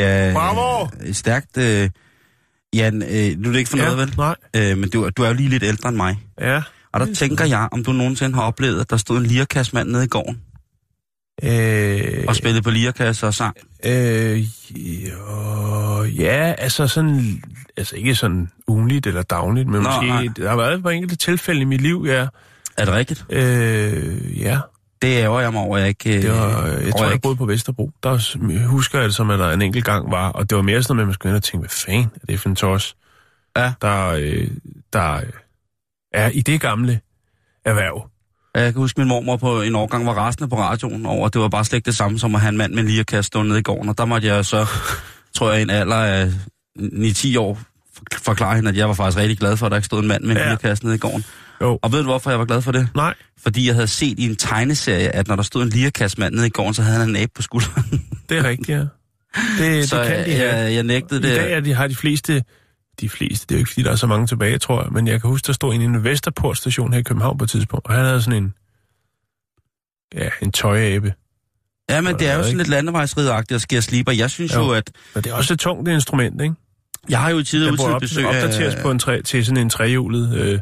Det er Bravo! øh, stærkt... Øh, Jan, øh, nu er det ikke for Ja, noget, vel? nej. Øh, men du, du er jo lige lidt ældre end mig. Ja. Og der tænker jeg, om du nogensinde har oplevet, at der stod en lirakassmand nede i gården Øh, og spillede på lirakasse og sang. øh, jo, ja, altså sådan, altså ikke sådan ugenligt eller dagligt, men Nå, måske, nej. der har været et par enkelte tilfælde i mit liv, ja. Er det rigtigt? Øh, ja, Det ærger jeg mig over, jeg ikke... øh, det var, over, jeg tror, jeg ikke. boede på Vesterbro. Der husker jeg det som, at der en enkelt gang var, og det var mere sådan noget at man skulle ind og tænke, hvad fanden er det for en tos? Ja. Der, øh, der øh, er i det gamle erhverv. Jeg kan huske, min mormor på en årgang var rasende på radioen over, det var bare slet ikke det samme som at have en mand med en lirakasse stående i gården. Og der måtte jeg så, tror jeg, i en alder af 9-10 år forklare hende, at jeg var faktisk rigtig glad for, at der ikke stod en mand med en Ja. lirakasse nede i gården. Jo. Og ved du, hvorfor jeg var glad for det? Nej, Fordi jeg havde set i en tegneserie, at når der stod en lirakassemand nede i gården, så havde han en abe på skulderen. det er rigtigt, ja. Det, så det kan de jeg, have. jeg, jeg nægtede det. I dag er de, har de fleste, de fleste, det er jo ikke fordi, der er så mange tilbage, tror jeg, men jeg kan huske, der stod en inde ved Vesterport station her i København på et tidspunkt, og han havde sådan en, ja, en tøjabe. Ja, men det er jo ikke? sådan lidt landevejsridagtigt at skære sliber. Jeg synes jo, Jo. at... Men det er også et tungt instrument, ikke? Jeg har jo i tide Den ud burde til op, besøg opdateres på en træ, til sådan en trehjulet øh,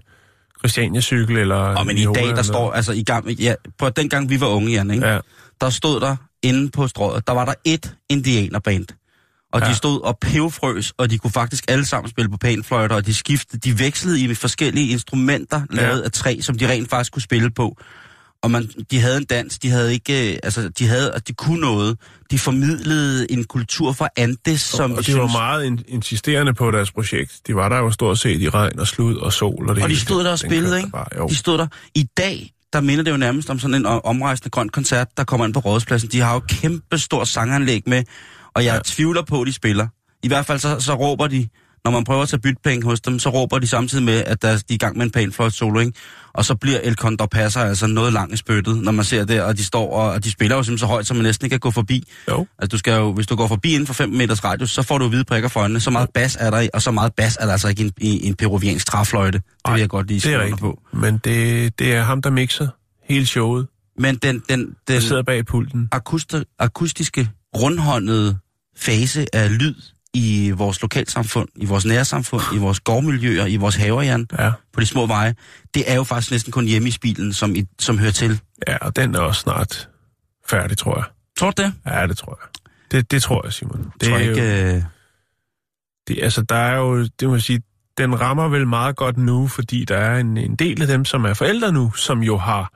Christiania-cykel, eller... Og men i dag, der står, altså i gang, ja, på den gang vi var unge, Jan, ikke? Ja, der stod der inde på strået, der var der et indianerband. Og. Ja. de stod og pevfrøs, og de kunne faktisk alle sammen spille på panfløjter, og de skiftede, de vekslede i forskellige instrumenter, lavet Ja. af træ, som de rent faktisk kunne spille på. Og man, de havde en dans, de havde ikke, øh, altså de havde, de kunne noget. De formidlede en kultur fra Andes, som og de var synes, meget in- insisterende på deres projekt. De var der jo stort set i regn og slud og sol. Og, det Og de stod der og spillede, ikke? Bare. De stod der. I dag, der minder det jo nærmest om sådan en o- omrejsende grøn koncert, der kommer ind på Rådspladsen. De har jo kæmpe stor sanganlæg med, og jeg. Ja. tvivler på, at de spiller. I hvert fald så, så råber de, når man prøver at tage bytpenge hos dem, så råber de samtidig med, at der, de er i gang med en panfløjt solo, ikke? Og så bliver El Condor Passer altså noget langt i spyttet, når man ser det, og de står og, og de spiller jo simpelthen så højt, så man næsten ikke kan gå forbi. Jo. Altså, du skal jo, hvis du går forbi inden for 5 meters radius, så får du hvide prikker for øjnene. Så meget bas er der i, og så meget bas er der altså ikke i en, i en peruviansk træfløjte. Det vil jeg godt lige skrive på. Men det, det er ham, der mixer hele showet. Men den, den, Der den sidder bag pulten. akusti- akustiske, rundhåndede fase af lyd i vores lokalsamfund, i vores nærsamfund, i vores gårdmiljøer, i vores haver, Jan, Ja. på de små veje, det er jo faktisk næsten kun hjemme i spilen, som, i, som hører til. ja, og den er også snart færdig, tror jeg. Tror du det? Ja, det tror jeg. Det, det tror jeg, Simon. Det tror er jeg ikke... jo, Øh... det, altså, der er jo, det må jeg sige, den rammer vel meget godt nu, fordi der er en, en del af dem, som er forældre nu, som jo har,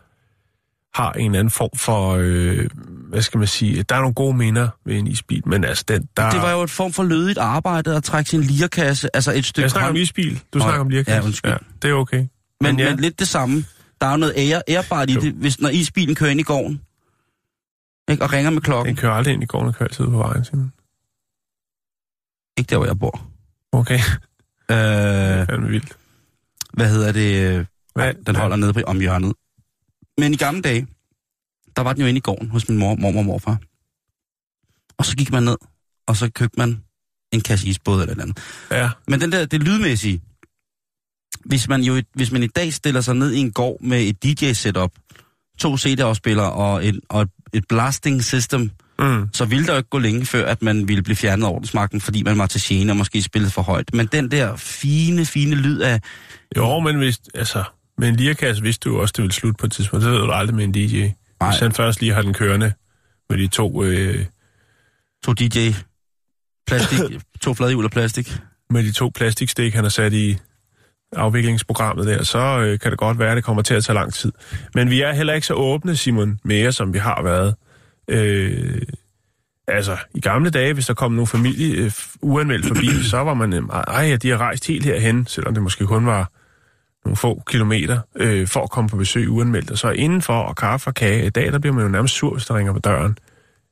har en anden form for, øh, hvad skal man sige, der er nogle gode minder ved en isbil, men altså, den, der... Det var jo et form for lødigt arbejde at trække sin lirakasse, altså et stykke Jeg snakker om hånd- isbil. Du Nå, snakker om lirkasse. ja, undskyld. det er okay. men, men ja. men lidt det samme. Der er jo noget ære, ærbart i Jo. det, hvis når isbilen kører ind i gården, ikke, og ringer med klokken. Den kører aldrig ind i gården og kører altid på vejen, Simon. Ikke der, hvor jeg bor. Okay, Øh, det er vildt. hvad hedder det? Hvad? Den holder nede på, om hjørnet. Men i gamle dage, der var den jo inde i gården hos min mor, mormor og morfar. Og så gik man ned, og så købte man en kasse isbåd eller et eller andet. Ja, Men den der, det lydmæssige, hvis man, jo, hvis man i dag stiller sig ned i en gård med et DJ-setup, to CD-afspillere og et, og et blasting system, mm. så ville der jo ikke gå længe før, at man ville blive fjernet af ordensmagten, fordi man var til gene og måske spillet for højt. Men den der fine, fine lyd af... Jo, men hvis, altså, med en lirakasse vidste du jo også, det ville slutte på et tidspunkt. Det ved du aldrig med en DJ. Nej. Hvis han først lige har den kørende med de to, øh, To DJ plastik, to fladhjul af plastik. med de to plastikstik, han har sat i afviklingsprogrammet der, så øh, kan det godt være, at det kommer til at tage lang tid. Men vi er heller ikke så åbne, Simon, mere som vi har været. Øh, altså, i gamle dage, hvis der kom nogen familie øh, uanmeldt forbi, så var man, øh, ej, de har rejst helt herhen, selvom det måske kun var nogle få kilometer øh, for at komme på besøg uanmeldt, og så indenfor og kaffe og kage. I dag, der bliver man jo nærmest sur, hvis der ringer på døren,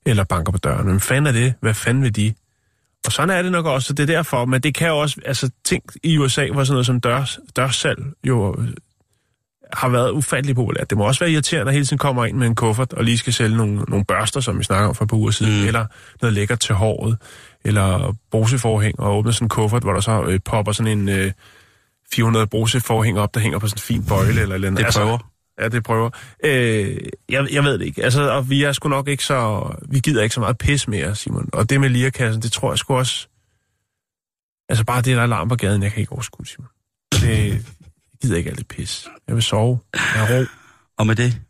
eller banker på døren. Hvem fanden er det? Hvad fanden vil de? Og sådan er det nok også, det er derfor. Men det kan jo også, altså ting i USA, hvor sådan noget som dør, dørsalg jo øh, har været ufattelig populært. Det må også være irriterende, at hele tiden kommer ind med en kuffert og lige skal sælge nogle, nogle børster, som vi snakker om for et par uger siden, mm. eller noget lækkert til håret, eller bruseforhæng, og åbner sådan en kuffert, hvor der så øh, popper sådan en øh, 400 bruseforhæng op, der hænger på sådan en fin bøjle eller eller andet. Det prøver. Altså, ja, det prøver. Øh, jeg, jeg ved det ikke. Altså, og vi er sgu nok ikke så... Vi gider ikke så meget pis mere, Simon. Og det med lirakassen, det tror jeg sgu også... Altså bare det, der er alarm på gaden, jeg kan ikke overskue, Simon. Det, jeg gider ikke alt det pis. Jeg vil sove. Jeg har ro. Og med det,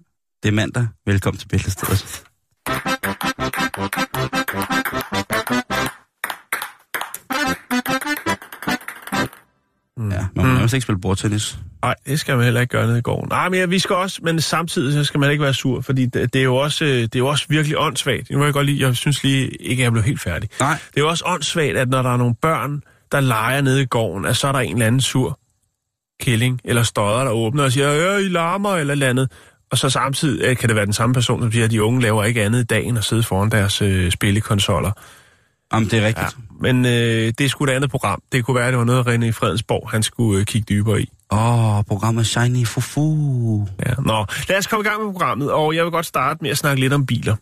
det er mandag. Velkommen til Bæltestedet. Ja, man må mm. ikke spille bordtennis. Nej, det skal man heller ikke gøre nede i gården. Nej, men ja, vi skal også, men samtidig så skal man ikke være sur, fordi det, det, er, jo også, øh, det er jo også virkelig åndssvagt. Nu må jeg godt lide, jeg synes lige ikke, at jeg blev helt færdig. Nej. Det er jo også åndssvagt, at når der er nogle børn, der leger nede i gården, at så er der en eller anden sur killing eller stodder, der åbner og siger, ja, I larmer eller et andet. Og så samtidig øh, kan det være den samme person, som siger, at de unge laver ikke andet i dagen og sidde foran deres øh, spillekonsoller. Jamen, det er rigtigt. Ja, men øh, det er sgu et andet program. Det kunne være, at det var noget, René Fredensborg, han skulle øh, kigge dybere i. Åh, oh, programmet Shiny Fufu. Ja, nå, lad os komme i gang med programmet, og jeg vil godt starte med at snakke lidt om biler.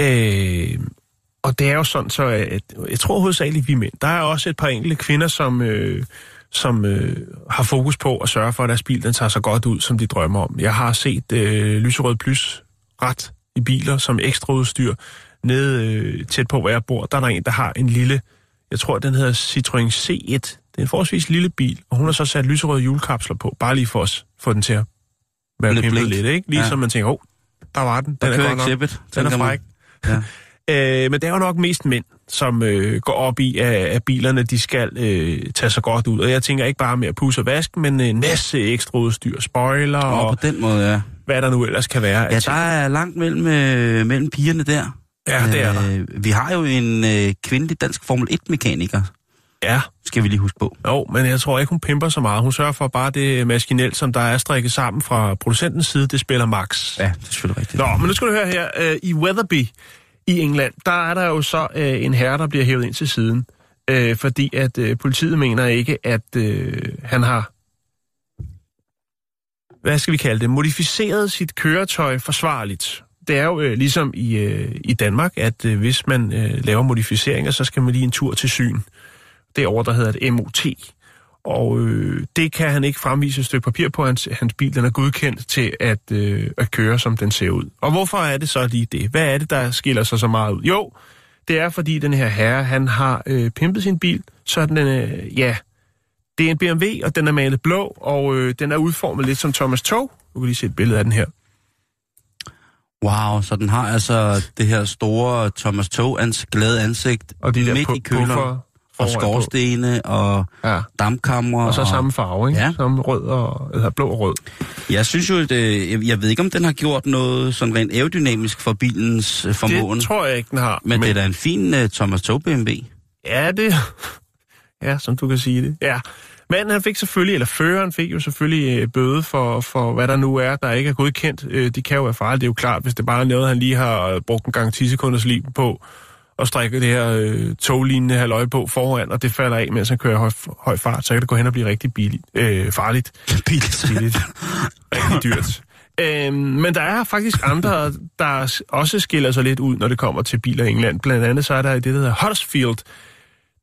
Øh, og det er jo sådan, så at, jeg tror hovedsageligt, vi mænd. Der er også et par enkelte kvinder, som, øh, som øh, har fokus på at sørge for, at deres bil den tager så godt ud, som de drømmer om. Jeg har set øh, lyserød plus ret i biler som ekstra udstyr. Nede øh, tæt på, hvor jeg bor, der er der en, der har en lille, jeg tror, den hedder Citroën C1. Det er en forholdsvis lille bil, og hun har så sat lyserøde hjulkapsler på, bare lige for os få den til at være Lidt pimpet lidt, ikke? Lige Ja. som man tænker, åh, oh, der var den. Den Der er godt nok. Exhibit. Den er fræk. Ja. Øh, men det er jo nok mest mænd, som øh, går op i, at, at bilerne de skal øh, tage sig godt ud. Og jeg tænker ikke bare med at pusse og vaske, men en masse ekstra udstyr, spoiler og, Og på den måde, ja. hvad der nu ellers kan være. Ja, der er langt mellem, øh, mellem pigerne der. Ja, det er der. Øh, vi har jo en øh, kvindelig dansk Formel 1-mekaniker, Ja, skal vi lige huske på. jo, men jeg tror ikke, hun pimper så meget. Hun sørger for bare det maskinel, som der er strikket sammen fra producentens side, det spiller max. Ja, det er selvfølgelig rigtigt. Nå, men nu skal du høre her. Øh, I Weatherby i England, der er der jo så øh, en herre, der bliver hævet ind til siden. Øh, fordi at øh, politiet mener ikke, at øh, han har, hvad skal vi kalde det, modificeret sit køretøj forsvarligt. Det er jo øh, ligesom i, øh, i Danmark, at øh, hvis man øh, laver modificeringer, så skal man lige en tur til syn. Derover der hedder et MOT. Og øh, det kan han ikke fremvise et stykke papir på, hans, hans bil den er godkendt til at, øh, at køre, som den ser ud. Og hvorfor er det så lige det? Hvad er det, der skiller sig så meget ud? Jo, det er fordi den her herre, han har øh, pimpet sin bil, så den, øh, ja, det er en BMW, og den er malet blå, og øh, den er udformet lidt som Thomas Tog. Du kan lige se et billede af den her. Wow, så den har altså det her store Thomas Tog ans glade ansigt Og de der midt i puffer Og skorstene og Ja. dampkammer. Og så samme farve, ikke? Ja. Samme rød og, eller blå og rød. Jeg synes jo, at, øh, jeg, ved ikke, om den har gjort noget sådan rent aerodynamisk for bilens øh, formåen. Det tror jeg ikke, den har. Men, men det er da en fin uh, Thomas Tog BMW. Ja, det... Ja, som du kan sige det. Ja. Manden han fik selvfølgelig, eller føreren fik jo selvfølgelig øh, bøde for, for, hvad der nu er, der ikke er godkendt. Øh, det kan jo være farligt, det er jo klart, hvis det bare er noget, han lige har øh, brugt en gang 10 sekunders liv på, og strække det her øh, toglignende halvøje på foran, og det falder af, mens han kører høj, høj fart, så kan det gå hen og blive rigtig billigt, øh, farligt. Billigt. Billigt. rigtig dyrt. Øhm, men der er faktisk andre, der også skiller sig lidt ud, når det kommer til biler i England. Blandt andet så er der det, der hedder Huddersfield.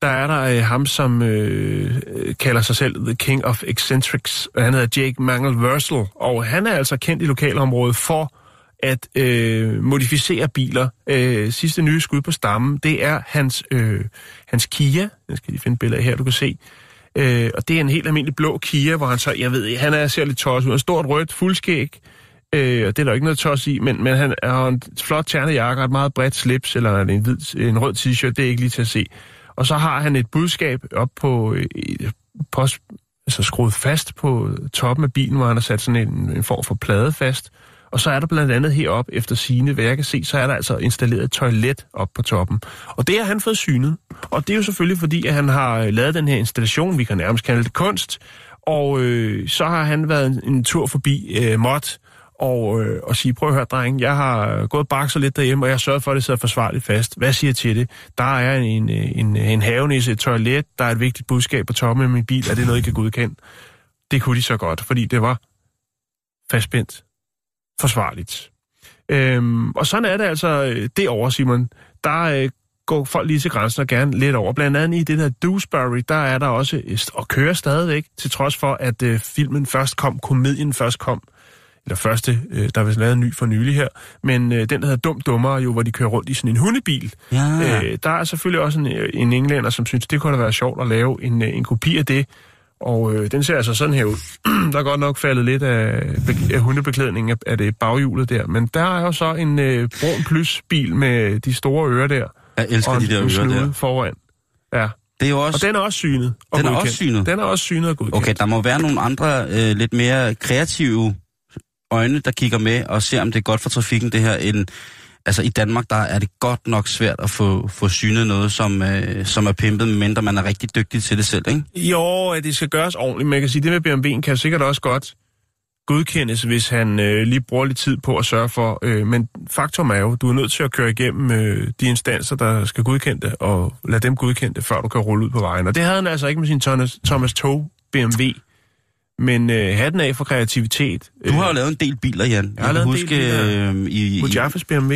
Der er der øh, ham, som øh, øh, kalder sig selv The King of Eccentrics. og Han hedder Jake Mangel Versel, og han er altså kendt i lokalområdet for at øh, modificere biler. Øh, sidste nye skud på stammen, det er hans, øh, hans Kia. Jeg skal lige finde et billede af her, du kan se. Øh, og det er en helt almindelig blå Kia, hvor han så, jeg ved ikke, han er ser lidt tosset ud. En stort rødt fuldskæg, øh, og det er der ikke noget tos i, men, men han har en flot ternejakke og et meget bredt slips, eller en, hvid, en rød t-shirt, det er ikke lige til at se. Og så har han et budskab op på, øh, i- på altså skruet fast på toppen af bilen, hvor han har sat sådan en, en form for plade fast. Og så er der blandt andet heroppe, efter sine, hvad jeg kan se, så er der altså installeret et toilet op på toppen. Og det har han fået synet. Og det er jo selvfølgelig fordi, at han har øh, lavet den her installation, vi kan nærmest kalde det kunst, Og øh, så har han været en, en tur forbi øh, Mott og, øh, og sige, prøv at høre, dreng, jeg har øh, gået bakser lidt derhjemme, og jeg har sørget for, at det sidder forsvarligt fast. Hvad siger jeg til det? Der er en, øh, en, øh, en havenisse, et toilet, der er et vigtigt budskab på tomme i min bil, er det noget, I kan godkende? Det kunne de så godt, fordi det var fastspændt forsvarligt. Øhm, og sådan er det altså det over, Simon. Der øh, går folk lige til grænsen og gerne lidt over. Blandt andet i det der Dewsbury, der er der også, og kører stadigvæk, til trods for, at øh, filmen først kom, komedien først kom, eller første, øh, der er vist lavet en ny for nylig her, men øh, den, der hedder Dum Dummer, jo, hvor de kører rundt i sådan en hundebil. Ja. Øh, der er selvfølgelig også en, øh, en englænder, som synes, det kunne da være sjovt at lave en, øh, en kopi af det, og øh, den ser altså sådan her ud. der er godt nok faldet lidt af, af hundebeklædningen af, af det baghjulet der, men der er jo så en øh, brun plus-bil med de store ører der. Jeg elsker og de der ører der. foran. Ja, Det er jo og også... den er også synet. Og Den er godkendt. også synet? Den er også synet og godkendt. Okay, der må være nogle andre øh, lidt mere kreative øjne, der kigger med og ser, om det er godt for trafikken, det her. End, altså i Danmark, der er det godt nok svært at få, få synet noget, som, øh, som er pimpet, medmindre man er rigtig dygtig til det selv, ikke? Jo, at det skal gøres ordentligt, men jeg kan sige, det med BMW'en kan sikkert også godt godkendes, hvis han øh, lige bruger lidt tid på at sørge for. Øh, men faktum er jo, du er nødt til at køre igennem øh, de instanser, der skal godkende det, og lade dem godkende det, før du kan rulle ud på vejen. Og det havde han altså ikke med sin Thomas, Thomas Tog BMW. Men øh, hatten af for kreativitet. Du har jo lavet en del biler, Jan. Jeg har lavet en del huske, biler. øh, i, Mujaffas BMW.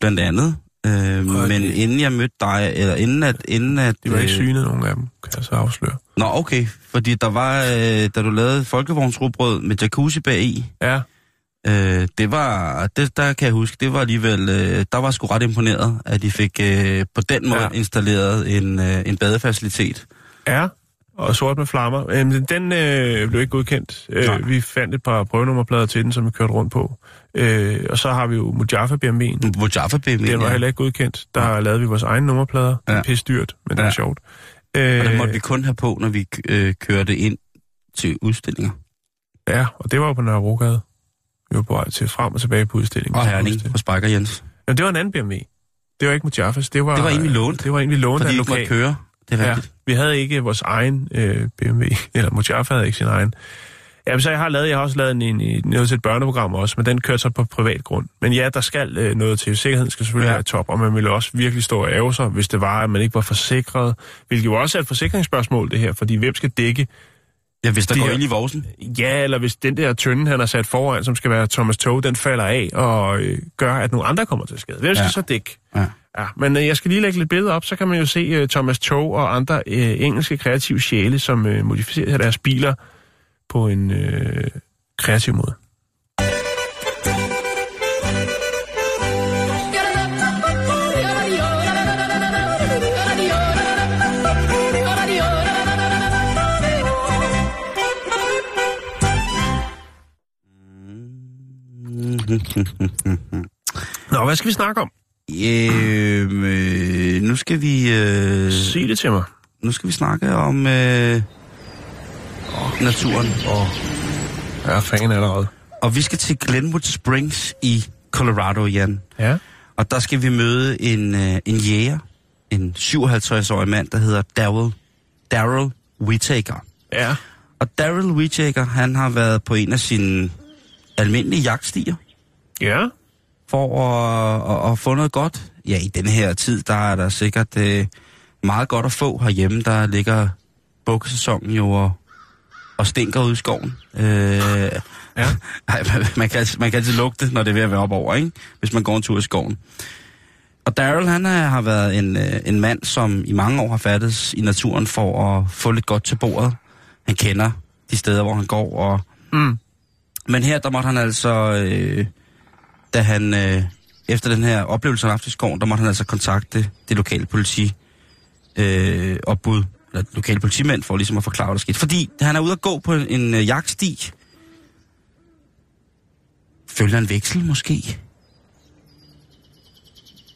blandt andet. Øh, men det- inden jeg mødte dig, eller inden at... Inden at De var ikke øh, syne, nogen af dem, kan jeg så afsløre. Nå, okay. Fordi der var, øh, da du lavede folkevognsrugbrød med jacuzzi bag i, Ja, øh, det var, det, der kan jeg huske, det var alligevel, øh, der var sgu ret imponeret, at de fik øh, på den måde ja. installeret en, øh, en badefacilitet. ja. Og sort med flammer. Øh, den øh, blev ikke godkendt. Øh, vi fandt et par prøvenummerplader til den, som vi kørte rundt på. Øh, og så har vi jo Mujaffa BMW'en. Mojaffa BMW, Den var ja. heller ikke godkendt. Der ja. lavede vi vores egne nummerplader. Det er Ja. pisse dyrt, men det er Ja. sjovt. Øh, Og den måtte vi kun have på, når vi øh, kørte ind til udstillinger. Ja, og det var jo på Nørrebrogade. Vi var på vej til frem og tilbage på udstillingen. Og Herning på Spiker Jens. Men det var en anden BMW. Det var ikke Mujaffas. Det var, Det var en, vi lånte. Det var en, vi lånte Fordi af lokal. køre. Det er Ja, rigtigt. Vi havde ikke vores egen øh, BMW, eller Mujaffa havde ikke sin egen. Ja, så jeg har lavet, jeg har også lavet en, en, noget til et børneprogram også, men den kørte så på privat grund. Men ja, der skal øh, noget til. Sikkerheden skal selvfølgelig Ja. være top, og man ville også virkelig stå og æve sig, hvis det var, at man ikke var forsikret. Hvilket jo også er et forsikringsspørgsmål, det her, fordi hvem skal dække? Ja, hvis der De går ind i vorsen. Ja, eller hvis den der tønde, han har sat foran, som skal være Thomas Tog, den falder af og øh, gør, at nogle andre kommer til skade. Hvem skal ja. så dække? Ja. Ja, men øh, jeg skal lige lægge lidt billeder op, så kan man jo se uh, Thomas Tog og andre øh, engelske kreative sjæle, som øh, modificerer deres biler på en øh, kreativ måde. Nå, hvad skal vi snakke om? Øhm, øh, nu skal vi øh, Sig det til mig. nu skal vi snakke om øh, naturen Åh, jeg er fan allerede. og vi skal til Glenwood Springs i Colorado, Jan. Ja. Og der skal vi møde en øh, en jæger, en 57-årig mand, der hedder Daryl Daryl Whittaker. Ja. Og Daryl Whittaker, han har været på en af sine almindelige jagtstier Ja. For at, at, at få noget godt. Ja, i den her tid, der er der sikkert øh, meget godt at få herhjemme. Der ligger bukkesæsonen jo og, og stinker ud i skoven. Øh, Ja. ej, man, man, kan, altid- man kan altid lugte når det er ved at være op over, ikke? hvis man går en tur i skoven. Og Daryl, han er, har været en, øh, en mand, som i mange år har fattes i naturen for at få lidt godt til bordet. Han kender de steder, hvor han går, og Mm. men her, der måtte han altså, øh, da han, øh, efter den her oplevelse, han har haft i skoven, der måtte han altså kontakte det lokale politi, øh, opbud, eller lokale politimænd, for ligesom at forklare, hvad der skete. Fordi han er ude at gå på en, øh, jagtsti. Følger en veksel, måske?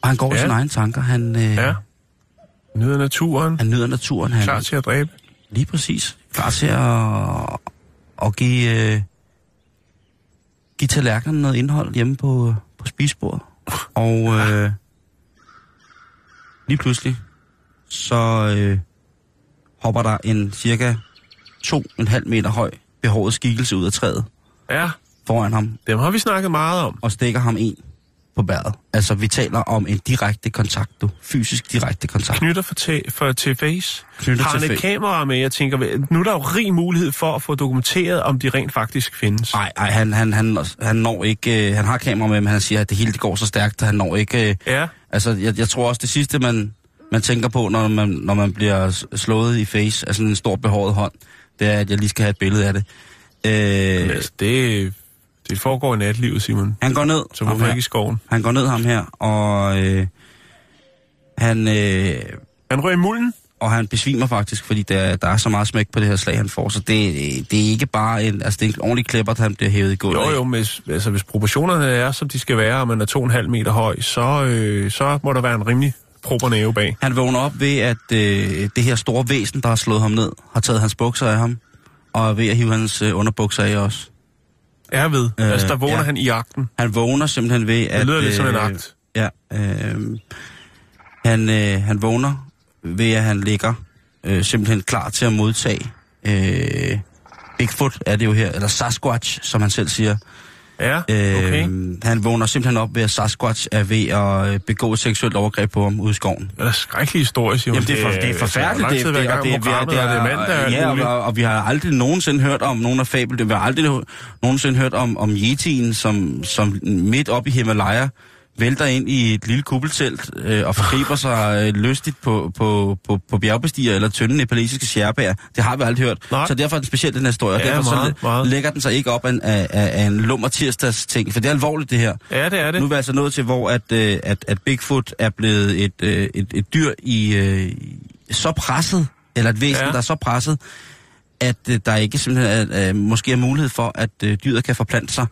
Og han går ja. Ja. sine egne tanker. Han, øh, Ja. Nyder naturen. han nyder naturen. Han, Klar til at dræbe. Lige præcis. Klar til at, at give, øh, give tallerkenerne noget indhold hjemme på, på spisebordet. Og øh, lige pludselig, så øh, hopper der en cirka to en halv meter høj behåret skikkelse ud af træet. Ja, foran ham. Dem har vi snakket meget om. og stikker ham en på bæret. Altså, vi taler om en direkte kontakt, du. Fysisk direkte kontakt. Knytter for, for til face. Knytter har han et kamera med? Jeg tænker, nu er der jo rig mulighed for at få dokumenteret, om de rent faktisk findes. Nej, nej, han, han, han, han når ikke... Øh, han har kamera med, men han siger, at det hele det går så stærkt, at han når ikke... Øh, Ja, altså, jeg, jeg tror også, det sidste, man, man tænker på, når man, når man bliver slået i face af sådan en stor behåret hånd, det er, at jeg lige skal have et billede af det. Øh, altså, det, det foregår i natlivet, Simon. han går ned, Så hvorfor ikke i skoven? han går ned ham her, og øh, han, øh, Han rører i mulden. og han besvimer faktisk, fordi der, der er så meget smæk på det her slag, han får. Så det, det er ikke bare en, altså det er en ordentlig klipper, han bliver hævet i gulvet. Jo, jo, hvis, altså, hvis proportionerne er, som de skal være, og man er to og en halv meter høj, så, øh, så må der være en rimelig proper næve bag. Han vågner op ved, at øh, det her store væsen, der har slået ham ned, har taget hans bukser af ham, og er ved at hive hans øh, underbukser af også. Er ved. Øh, Øh, altså, der vågner ja. han i jagten. Han vågner simpelthen ved, at... Det lyder lidt som en øh, akt. Ja, øh, han, øh, han vågner ved, at han ligger øh, simpelthen klar til at modtage øh, Bigfoot, er det jo her, eller Sasquatch, som han selv siger. Ja, Øh, okay. Han vågner simpelthen op ved, at Sasquatch er ved at øh, begå et seksuelt overgreb på ham ude i skoven. Det er skrækkelig historie, Simon. Jamen, det er, for, det er forfærdeligt. Det, det, det, og det, det, det er mandag ja, og, og vi har aldrig nogensinde hørt om nogen af fabel. Vi har aldrig nogensinde hørt om, om Yetien, som, som midt op i Himalaya vælter ind i et lille kuppeltelt øh, og forgriber sig øh, lystigt på, på, på, på bjergbestiger eller tynde nepalesiske sjerpær. Det har vi aldrig hørt. Nej. Så derfor er den speciel, den her historie. og Ja, derfor meget, så meget. lægger den sig ikke op af, en- af, af, en lummer tirsdags ting. For det er alvorligt, det her. Ja, det er det. Nu er vi altså nået til, hvor at, øh, at, at Bigfoot er blevet et, øh, et, et dyr i øh, så presset, eller et væsen. Ja. der er så presset, at øh, der ikke simpelthen er, øh, måske er mulighed for, at øh, dyret kan forplante sig.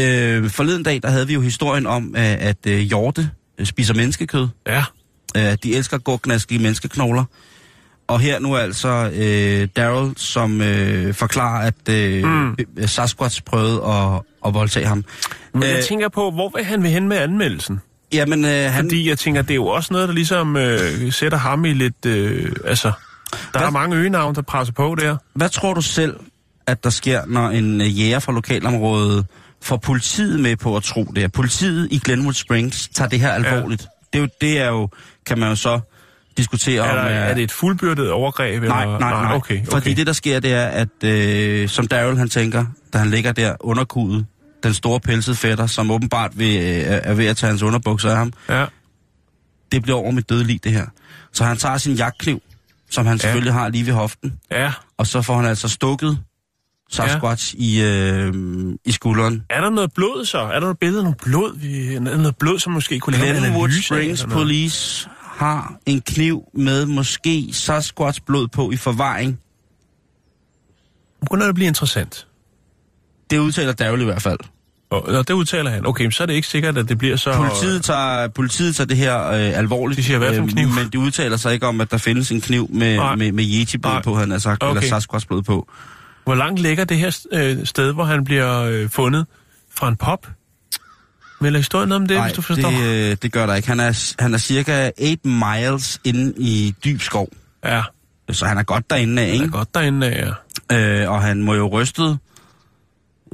Øh, forleden dag, der havde vi jo historien om, øh, at øh, hjorte øh, spiser menneskekød. Ja, Øh, de elsker gurknaske i menneskeknogler. Og her nu altså øh, Daryl, som øh, forklarer, at øh, mm. Sasquatch prøvede at, at voldtage ham. men jeg Øh, tænker på, hvor vil han vil hen med anmeldelsen? Jamen, øh, han, Fordi jeg tænker, det er jo også noget, der ligesom øh, sætter ham i lidt... Øh, altså, der Hvad? er mange øgenavn, der presser på der. Hvad tror du selv, at der sker, når en øh, jæger fra lokalområdet får politiet med på at tro det? Politiet i Glenwood Springs tager det her alvorligt. Ja. Det, er jo, det er jo, kan man jo så diskutere Er, om... der, øh, er det et fuldbyrdet overgreb? Nej, eller? nej, nej. Okay, okay. Fordi det, der sker, det er, at øh, som Daryl han tænker, da han ligger der underkudet, den store pelsede fætter, som åbenbart vil, øh, er ved at tage hans underbukser af ham, Ja, det bliver over med dødelig, det her. Så han tager sin jagtkniv, som han Ja. selvfølgelig har lige ved hoften, ja. og så får han altså stukket Sasquatch ja. i, øh, i skulderen. Er der noget blod så? Er der noget billede af noget blod? Vi, er noget blod, som måske kunne lave en analyse Springs? Police har en kniv med måske Sasquatch blod på i forvaring. Begynder det at blive interessant. Det udtaler Daryl i hvert fald. Og, og det udtaler han. Okay, men så er det ikke sikkert, at det bliver så... Politiet tager, politiet tager det her øh, alvorligt. De siger, hvad for en øh, kniv? Men de udtaler sig ikke om, at der findes en kniv med, Nej. med, med Yeti-blod på, han har sagt, Okay. eller Sasquatch blod på. Hvor langt ligger det her øh, sted, hvor han bliver øh, fundet fra en pop? Melder historien om det, Nej, hvis du forstår? det, øh, det gør der ikke. Han er, han er cirka 8 miles inde i dyb skov. Ja, Så han er godt derinde af, det er ikke? godt derinde af, ja. Øh, og han må jo rystet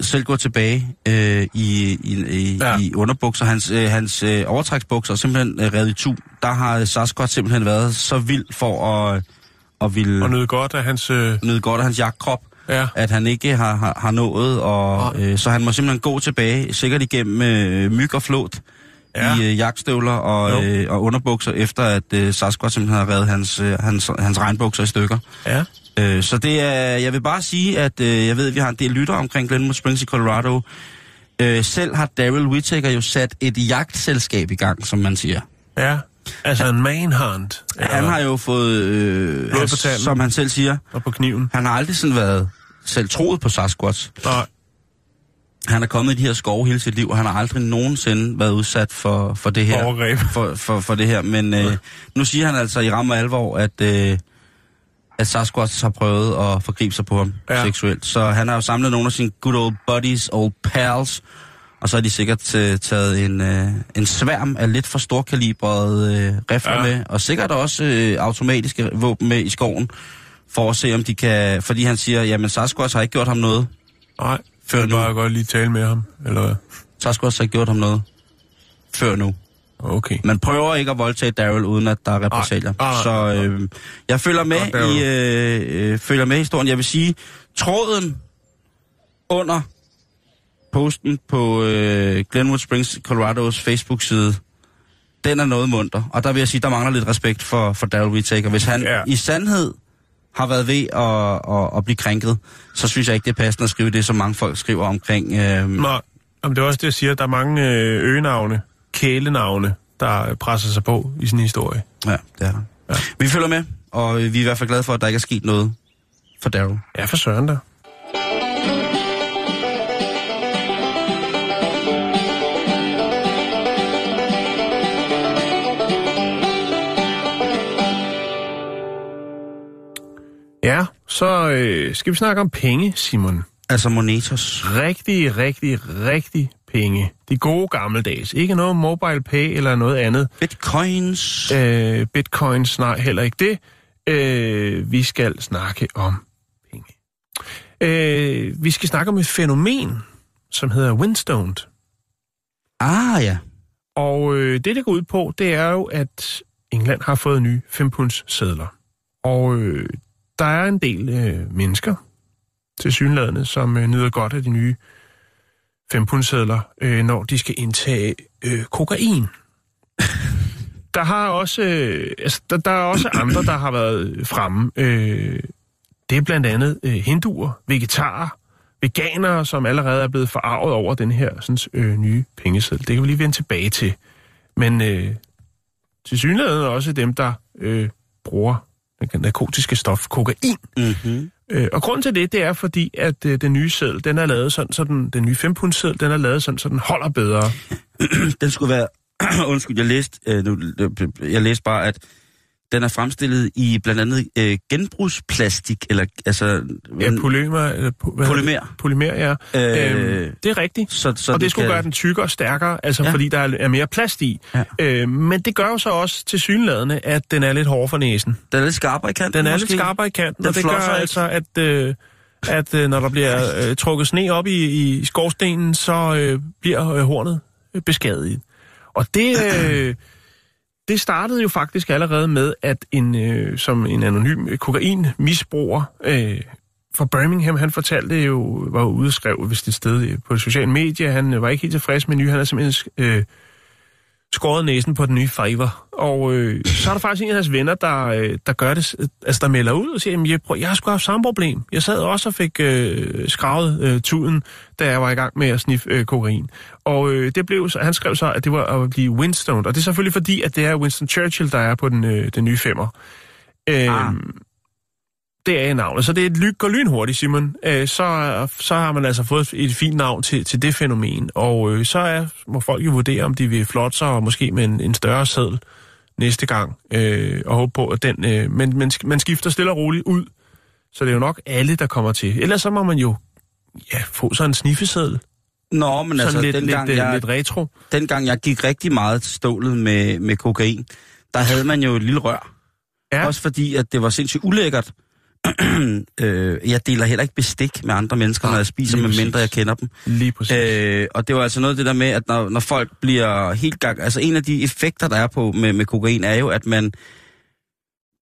selv gå tilbage øh, i, i, i, ja. I underbukser. Hans, øh, hans øh, overtræksbukser er simpelthen øh, revet i tu. Der har Sasquatch simpelthen været så vild for at, at ville Og nyde godt af hans... Øh, nyde godt af hans jagtkrop, ja, at han ikke har, har, har nået. Og, øh, så han må simpelthen gå tilbage, sikkert igennem øh, myg og flåt ja. I øh, jagtstøvler og, Jo. øh, og underbukser, efter at øh, Sasquatch simpelthen har revet hans, øh, hans, hans regnbukser i stykker. ja. Øh, så det er, jeg vil bare sige, at øh, jeg ved, at vi har en del lytter omkring Glenwood Springs i Colorado. Øh, selv har Daryl Whittaker jo sat et jagtselskab i gang, som man siger. Ja, altså en manhunt. Ja. Han har jo fået, øh, han, som han selv siger, Og på kniven. han har aldrig sådan været selv troet på Sasquatch. Nej, Han er kommet i de her skove hele sit liv, og han har aldrig nogensinde været udsat for, for det her. Overgreb. For, for, for det her. Men øh, nu siger han altså i ramme alvor, at, øh, at Sasquatch har prøvet at forgribe sig på ham ja. Seksuelt. Så han har jo samlet nogle af sine good old buddies, old pals, og så har de sikkert øh, taget en, øh, en sværm af lidt for storkalibrede øh, rifler. Ja. med, og sikkert også øh, automatiske våben med i skoven, for at se, om de kan... Fordi han siger, jamen Sasquatch har ikke gjort ham noget Nej, før jeg nu. bare godt lige tale med ham, eller hvad? Sasquatch har ikke gjort ham noget før nu. Okay. Man prøver ikke at voldtage Daryl, uden at der er repressalier. Så øh, jeg følger med, Daryl. i, øh, øh, følger med i historien. Jeg vil sige, tråden under posten på øh, Glenwood Springs, Colorados Facebook-side, den er noget munter. Og der vil jeg sige, der mangler lidt respekt for, for Daryl Whittaker. Hvis han ja. i sandhed har været ved at, at, at blive krænket, så synes jeg ikke, det er passende at skrive det, som mange folk skriver omkring... Øh, Nå, jamen, det er også det, jeg siger. Der er mange øh, øgenavne, kælenavne, der presser sig på i en historie. ja, det er der. Ja. Vi følger med, og vi er i hvert fald glade for, at der ikke er sket noget for Daryl. Ja, for søren da. Så øh, skal vi snakke om penge, Simon. Altså Monetos. Rigtig, rigtig, rigtig penge. De gode gammeldags. Ikke noget mobile pay eller noget andet. Bitcoins. Øh, bitcoins, nej, heller ikke det. Øh, vi skal snakke om penge. Øh, vi skal snakke om et fænomen, som hedder Windstone. Ah ja. Og øh, det, det går ud på, det er jo, at England har fået nye 5 punds sædler. Og øh, der er en del øh, mennesker til synlædende, som øh, nyder godt af de nye 5 punds sædler, øh, når de skal indtage øh, kokain. Der har også, øh, altså, der, der er også andre, der har været fremme. Øh, det er blandt andet øh, hinduer, vegetarer, veganere, som allerede er blevet forarvet over den her sådan, øh, nye pengeseddel. Det kan vi lige vende tilbage til. Men øh, til synligheden også dem, der øh, bruger narkotiske stof kokain. Mm-hmm. Øh, og grunden til det, det er fordi, at øh, den nye seddel, den er lavet sådan, så den, den nye 5 pund seddel, den er lavet sådan, så den holder bedre. Den skulle være... Undskyld, jeg læste, øh, nu, jeg læste bare, at den er fremstillet i blandt andet øh, genbrugsplastik, eller altså... Ja, polymer, eller, po- Polymer. det? Polymer, ja. Øh, øhm, det er rigtigt. så, så og det skulle kan, gøre den tykkere og stærkere, altså ja. Fordi der er, er mere plast i. Ja. Øh, men det gør jo så også til synladende, at den er lidt hård for næsen. Den er lidt skarpere i kanten, Den er måske. lidt skarpere i kanten, Den og det gør ikke. altså, at, øh, at øh, når der bliver øh, trukket sne op i, i skorstenen, så øh, bliver øh, hornet øh, beskadiget. Og det, øh, det startede jo faktisk allerede med, at en øh, som en anonym kokainmisbruger øh, fra Birmingham, han fortalte jo, var jo udskrevet, hvis det sted på sociale medier, han øh, var ikke helt tilfreds med ny, han er simpelthen øh, skåret næsen på den nye fiver. Og øh, så er der faktisk en af hans venner, der, øh, der gør det, altså der melder ud og siger, jamen jeg, prøv, jeg har sgu haft samme problem. Jeg sad også og fik øh, skravet øh, tuden, da jeg var i gang med at sniffe øh, kokain. Og øh, det blev, så, han skrev så, at det var at blive Winston. Og det er selvfølgelig fordi, at det er Winston Churchill, der er på den, øh, den nye femmer. Øh, Ah. Det er navnet. Så det er et ly- går lynhurtigt, Simon. Øh, så, så har man altså fået et fint navn til, til det fænomen. Og øh, så er, må folk jo vurdere, om de vil flotte sig, og måske med en, en større seddel næste gang. Øh, og håbe på, at den... Øh, men, sk- man skifter stille og roligt ud. Så det er jo nok alle, der kommer til. Ellers så må man jo ja, få sådan en sniffeseddel. Nå, men Sådan altså, lidt, dengang, lidt, øh, jeg, lidt retro. dengang jeg gik rigtig meget til stålet med, med kokain, der havde man jo et lille rør. Ja. Også fordi, at det var sindssygt ulækkert. øh, jeg deler heller ikke bestik med andre mennesker, når jeg spiser, med mindre jeg kender dem. Lige præcis. Øh, og det var altså noget af det der med, at når, når folk bliver helt gang... Altså en af de effekter, der er på med, med kokain, er jo, at man,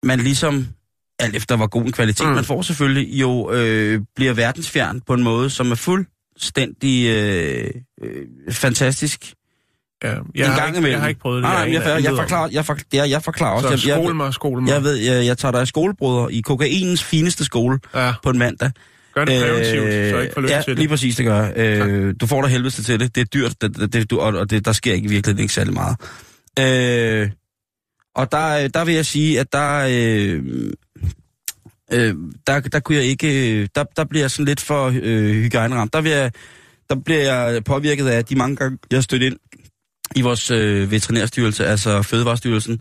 man ligesom, alt efter hvor god en kvalitet mm. man får selvfølgelig, jo øh, bliver verdensfjern på en måde, som er fuldstændig øh, øh, fantastisk. Ja, jeg, en har gang ikke, imellem. jeg har ikke prøvet det. Nej, jeg, jeg, jeg, forklarer, jeg, for, ja, jeg forklarer også. Så jeg, skole jeg, mig, skole mig. jeg ved, jeg, jeg tager dig skolebrødre i kokainens fineste skole Ja, på en mandag. gør det præventivt, så jeg ikke får lyst ja, til lige det. præcis, det gør jeg. øh, Du får der helvede til det. Det er dyrt, det, det, du- og, det, der sker ikke virkelig ikke særlig meget. Øh, og der, der vil jeg sige, at der, øh, øh, der, der kunne jeg ikke, der, der bliver jeg sådan lidt for øh, hygiejneramt. Der, vil jeg, der bliver jeg påvirket af de mange gange, jeg stødt ind i vores øh, veterinærstyrelse, altså Fødevarestyrelsen.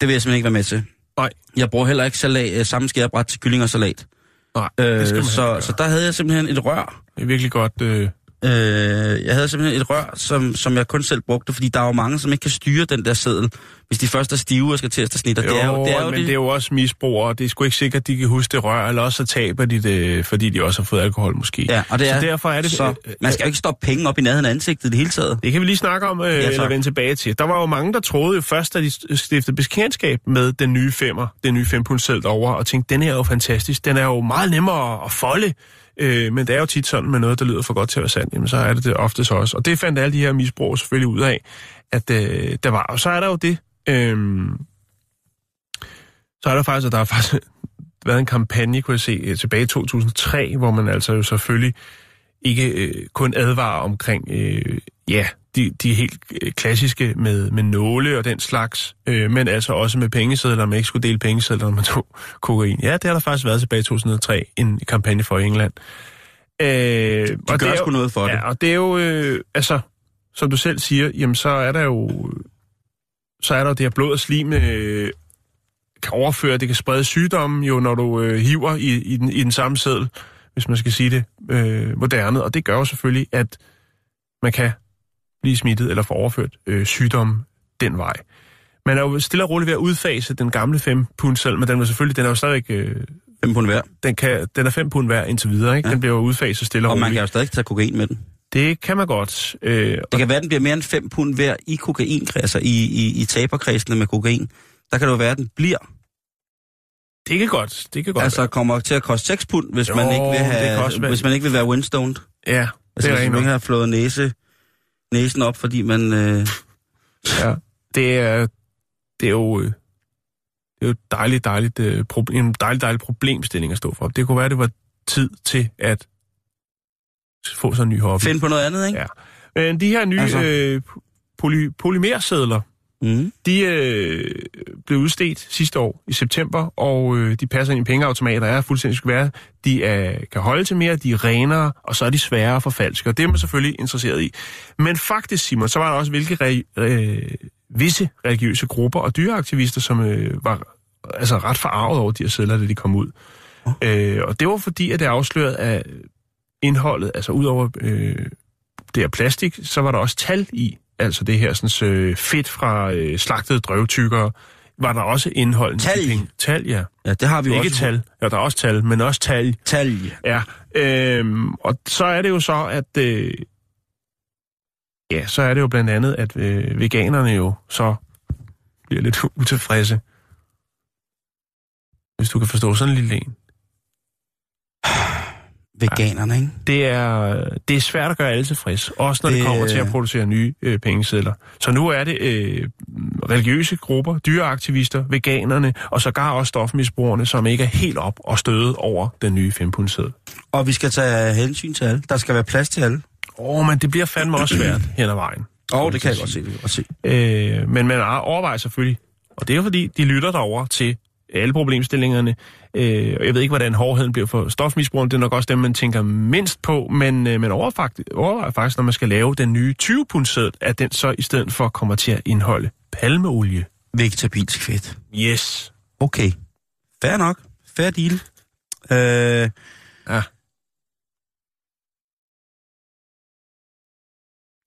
Det vil jeg simpelthen ikke være med til. Nej. Jeg bruger heller ikke salat, øh, samme skærebræt til kylling og salat. Nej, Øh, det skal man så, så der havde jeg simpelthen et rør, Det er virkelig godt, øh, Øh, jeg havde simpelthen et rør, som, som jeg kun selv brugte, fordi der er jo mange, som ikke kan styre den der seddel, hvis de først er stive og skal til at snitte. Jo, det er jo, det er jo men det. det er jo også misbrugere. Det er sgu ikke sikkert, at de kan huske det rør, eller også så taber de det, fordi de også har fået alkohol måske. Ja, og det er, så derfor er det... Så man skal jo ikke stoppe penge op i nærheden af ansigtet det hele taget. Det kan vi lige snakke om, øh, tak. eller vende tilbage til. Der var jo mange, der troede jo først, da de stiftede bekendtskab med den nye femmer, den nye fempundsseddel derovre, og tænkte, den her er jo fantastisk. Den er jo meget nemmere at folde. Øh, men det er jo tit sådan med noget, der lyder for godt til at være sandt, jamen så er det det oftest også. Og det fandt alle de her misbrug selvfølgelig ud af, at øh, der var. Og så er der jo det, øh, så er der faktisk, at der har faktisk været en kampagne, kunne jeg se, øh, tilbage i 2003, hvor man altså jo selvfølgelig ikke øh, kun advarer omkring, øh, ja, de, de helt øh, klassiske med, med nåle og den slags, øh, men altså også med pengesedler, man ikke skulle dele pengesedler, når man tog kokain. Ja, det har der faktisk været tilbage i 2003, en kampagne for i England. Øh, De og gør det er sgu noget for det. Ja, og det er jo, øh, altså, som du selv siger, jamen så er der jo, så er der jo det her blod og slim, øh, kan overføre, det kan sprede sygdomme jo, når du øh, hiver i, i, den, i den samme seddel, hvis man skal sige det øh, moderne. Og det gør jo selvfølgelig, at man kan blive smittet eller få overført øh, sygdomme den vej. Man er jo stille og roligt ved at udfase den gamle 5 pund selv, men den er selvfølgelig, den er jo stadigvæk, øh, Fem pund hver. den, kan, den er 5 pund hver indtil videre, ikke? Ja. Den bliver jo udfaset stille og, Og man roligt. kan jo stadig tage kokain med den. Det kan man godt. Øh, Det kan være, at den bliver mere end 5 pund hver i kokain, altså i, i, i taberkredsene med kokain. Der kan det jo være, at den bliver. det kan godt, det kan godt Altså kommer til at koste 6 pund, hvis, Jo, man, ikke vil have, hvis man ikke vil være windstoned. Ja, Altså, det er hvis man ikke har flået næse, næsen op, fordi man... Øh, Ja, det er, det er jo, øh, det er jo et dejligt, dejligt, øh, problem, en dejlig, dejlig problemstilling at stå for. Det kunne være, det var tid til at få sådan en ny hobby. finde på noget andet, ikke? Ja. Men de her nye altså. øh, poly, polymersedler, Mm. de øh, blev udstedt sidste år i september, og øh, de passer ind i pengeautomater, er fuldstændig skulle være. De er, kan holde til mere, de er renere, og så er de sværere for falske, og det er man selvfølgelig interesseret i. Men faktisk, Simon, så var der også hvilke re, øh, visse religiøse grupper og dyreaktivister, som øh, var altså ret forarvet over de her sedler, da de kom ud. Øh, og det var fordi, at det afslørede af indholdet, altså udover øh, det her plastik, så var der også tal i, altså det her sådan, øh, fedt fra øh, slagtede drøvtykkere, var der også indhold. Talg? Tal, ja. Ja, det har vi Ikke også. tal. Ja, der er også tal, men også tal. Talg. Ja. Øhm, og så er det jo så, at... Øh, ja, så er det jo blandt andet, at øh, veganerne jo så bliver lidt utilfredse. Hvis du kan forstå sådan en lille en. Veganerne, ikke? Det er, det er svært at gøre alle tilfreds, også når det, Det- kommer til at producere nye øh, pengesedler. Så nu er det øh, religiøse grupper, dyreaktivister, veganerne, og sågar også stofmisbrugerne, som ikke er helt op og støde over den nye fempundsseddel. Og vi skal tage hensyn til alle. Der skal være plads til alle. Åh, oh, men det bliver fandme også svært hen ad vejen. Åh, oh, det kan jeg godt se. Det kan godt se. Øh, men man overvejer selvfølgelig, og det er jo fordi, de lytter derover til alle problemstillingerne. Øh, og jeg ved ikke, hvordan hårdheden bliver for stofmisbrugerne. Det er nok også dem, man tænker mindst på. Men øh, man overvejer faktisk, når man skal lave den nye 20 pundsæd, at den så i stedet for kommer til at indeholde palmeolie. Vegetabilsk fedt. Yes. Okay. Fair nok. Fair deal. Øh, Ja.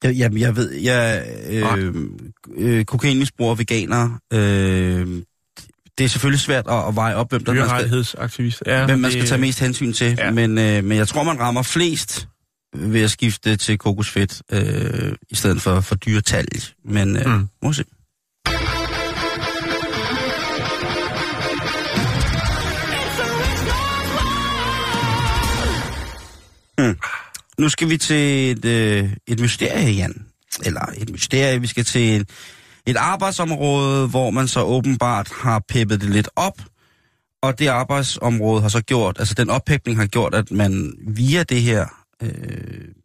Jeg, jamen, jeg ved, jeg, øh, øh, kokainmisbrugere, veganere, øh, det er selvfølgelig svært at, at veje op, hvem, der, man skal. Ja, hvem man skal tage mest hensyn til. Ja. Men, øh, men jeg tror, man rammer flest ved at skifte til kokosfedt, øh, i stedet for, for dyretal. Men øh, mm. Må se. Hmm. Nu skal vi til et, øh, et mysterie, Jan. Eller et mysterie, vi skal til et, et arbejdsområde, hvor man så åbenbart har peppet det lidt op. Og det arbejdsområde har så gjort, altså den oppækning har gjort, at man via det her, øh,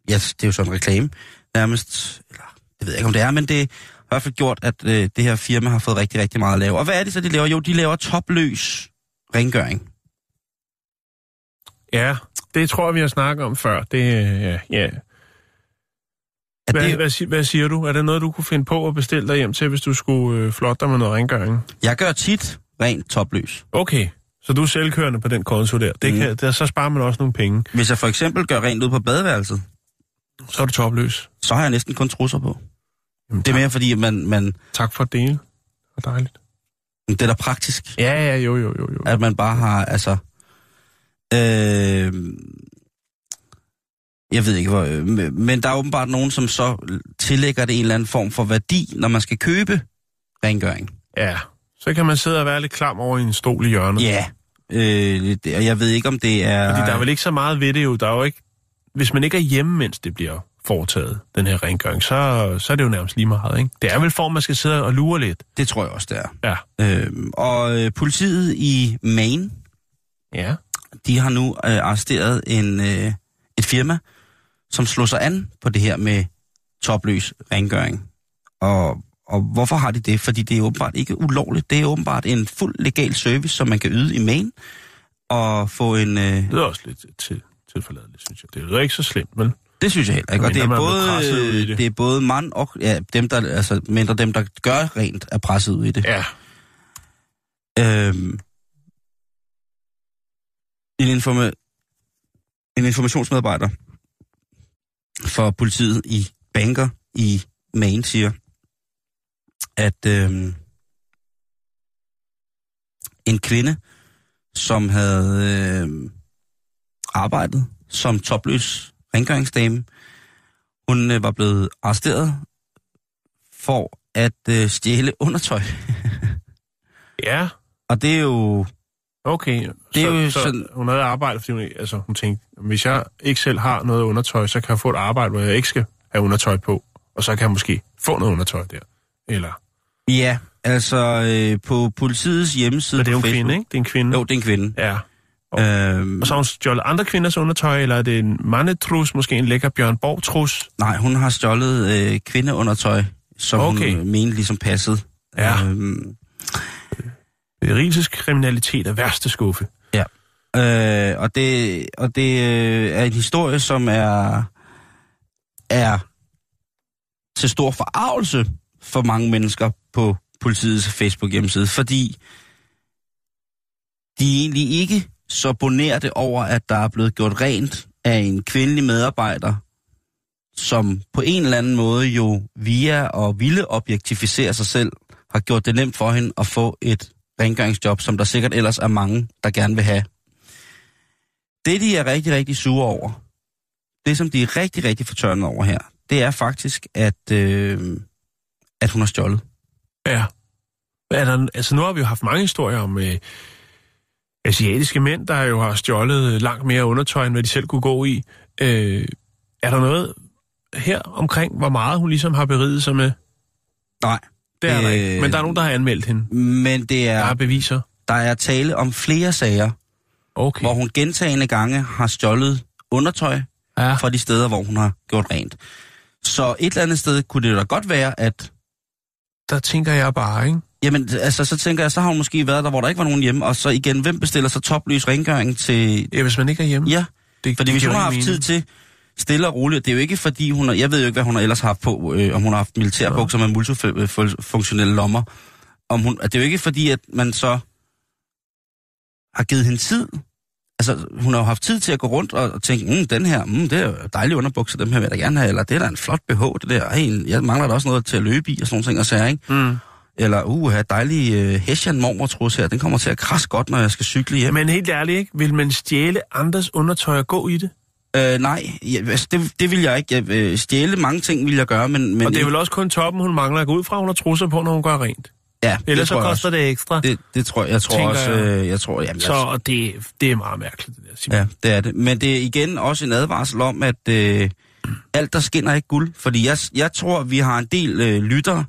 ja, det er jo sådan en reklame, nærmest, eller det ved jeg ikke, om det er, men det har i hvert fald gjort, at øh, det her firma har fået rigtig, rigtig meget at lave. Og hvad er det så, de laver? Jo, de laver topløs rengøring. Ja, det tror jeg, vi har snakket om før. Det, øh, ja, ja. Hvad, det, hvad, hvad siger du? Er det noget, du kunne finde på at bestille dig hjem til, hvis du skulle øh, flotte dig med noget rengøring? jeg gør tit rent topløs. Okay, så du er selvkørende på den konto der. Det Mm. kan, der så sparer man også nogle penge. Hvis jeg for eksempel gør rent ud på badeværelset, Så er du topløs. så har jeg næsten kun trusser på. Jamen, Det er mere fordi, man, man, Tak for at dele. Det var dejligt. det er da praktisk, Ja, ja, jo, jo, jo, jo. at man bare har, altså... Øh, jeg ved ikke, hvor... øh, Men der er åbenbart nogen, som så tillægger det en eller anden form for værdi, når man skal købe rengøring. Ja. Så kan man sidde og være lidt klam over i en stol i hjørnet. Ja. Øh, det- og jeg ved ikke, om det er... Fordi der er vel ikke så meget ved det jo. Der er jo ikke... Hvis man ikke er hjemme, mens det bliver foretaget, den her rengøring, så, så er det jo nærmest lige meget, ikke? Det er vel for, at man skal sidde og lure lidt. Det tror jeg også, det er. Ja. Øh, og øh, politiet i Maine, Ja. de har nu øh, arresteret en, øh, et firma, som slår sig an på det her med topløs rengøring. Og, og hvorfor har de det? Fordi det er åbenbart ikke ulovligt. Det er åbenbart en fuld legal service, som man kan yde i Maine. Og få en... Øh, Det er også lidt til, tilforladeligt, synes jeg. Det lyder ikke så slemt, vel? det synes jeg heller ikke. Og det er, både, det. det er både mand og... Ja, dem, der, altså, mindre dem, der gør rent, er presset ud i det. Ja. Øhm, en, informa- en informationsmedarbejder for politiet i Banker i Maine siger, at øhm, en kvinde, som havde øhm, arbejdet som topløs rengøringsdame, hun øh, var blevet arresteret for at øh, stjæle undertøj. Ja, Og det er jo okay. Det er så, jo så sådan- Hun havde arbejdet, fordi hun, altså, hun tænkte, hvis jeg ikke selv har noget undertøj, så kan jeg få et arbejde, hvor jeg ikke skal have undertøj på. Og så kan jeg måske få noget undertøj der. Eller... Ja, altså øh, på politiets hjemmeside Men det er jo en kvinde, ikke? Det er en kvinde. Jo, det er en kvinde. Ja. Øhm, Og så har hun stjålet andre kvinders undertøj, eller er det en mandetrus, måske en lækker Bjørn Borg-trus? nej, hun har stjålet øh, kvindeundertøj, som Okay. hun mente ligesom passede. Ja. Øhm, berigelseskriminalitet er værste skuffe. Ja, øh, og det, og det øh, er en historie, som er, er til stor forarvelse for mange mennesker på politiets Facebook hjemmeside, fordi de er egentlig ikke så bonerte over, at der er blevet gjort rent af en kvindelig medarbejder, som på en eller anden måde jo via og ville objektificere sig selv, har gjort det nemt for hende at få et rengøringsjob, som der sikkert ellers er mange, der gerne vil have. Det, de er rigtig, rigtig sure over, det som de er rigtig, rigtig fortørnet over her, det er faktisk, at, øh, at hun har stjålet. Ja. Er der, altså nu har vi jo haft mange historier om øh, asiatiske mænd, der jo har stjålet langt mere undertøj, end hvad de selv kunne gå i. Øh, er der noget her omkring, hvor meget hun ligesom har beriget sig med? Nej. Det er øh, der Øh, ikke. Men der er nogen, der har anmeldt hende. Men det Der er, er beviser. der er tale om flere sager, Okay. hvor hun gentagende gange har stjålet undertøj Ja. fra de steder, hvor hun har gjort rent. Så et eller andet sted kunne det da godt være, at Der tænker jeg bare, ikke? Jamen, altså, så tænker jeg, så har hun måske været der, hvor der ikke var nogen hjemme, og så igen, hvem bestiller så toplys rengøring til... Ja, hvis man ikke er hjemme. Ja, det, fordi det hvis hun har haft tid mening. til stille og roligt, det er jo ikke fordi, hun har, jeg ved jo ikke, hvad hun har ellers haft på, øh, om hun har haft militærbukser med multifunktionelle lommer. Om hun, det er jo ikke fordi, at man så har givet hende tid. Altså, hun har jo haft tid til at gå rundt og, og tænke, mm, den her, mm, det er jo dejlige underbukser, dem her vil jeg da gerne have, eller det er da en flot BH, det der, Ej, jeg mangler da også noget til at løbe i, og sådan ting, og sager, ikke? Mm. Eller, uh, have dejlig uh, Hessian mormortrus her, den kommer til at krasse godt, når jeg skal cykle hjem. Men helt ærligt, ikke? Vil man stjæle andres undertøj og gå i det? Øh, nej, ja, altså, det, det vil jeg ikke. Jeg, øh, stjæle mange ting vil jeg gøre, men... men Og det er vel også kun toppen, hun mangler at gå ud fra, hun har trusser på, når hun gør rent. ja, Ellers det så jeg koster også. det ekstra. Det, det tror jeg, jeg tror også, jeg. øh, jeg tror, jamen, jeg, Så det, det er meget mærkeligt, det der, Simon. ja, det er det. Men det er igen også en advarsel om, at øh, alt der skinner ikke guld. Fordi jeg, jeg tror, vi har en del øh, lyttere,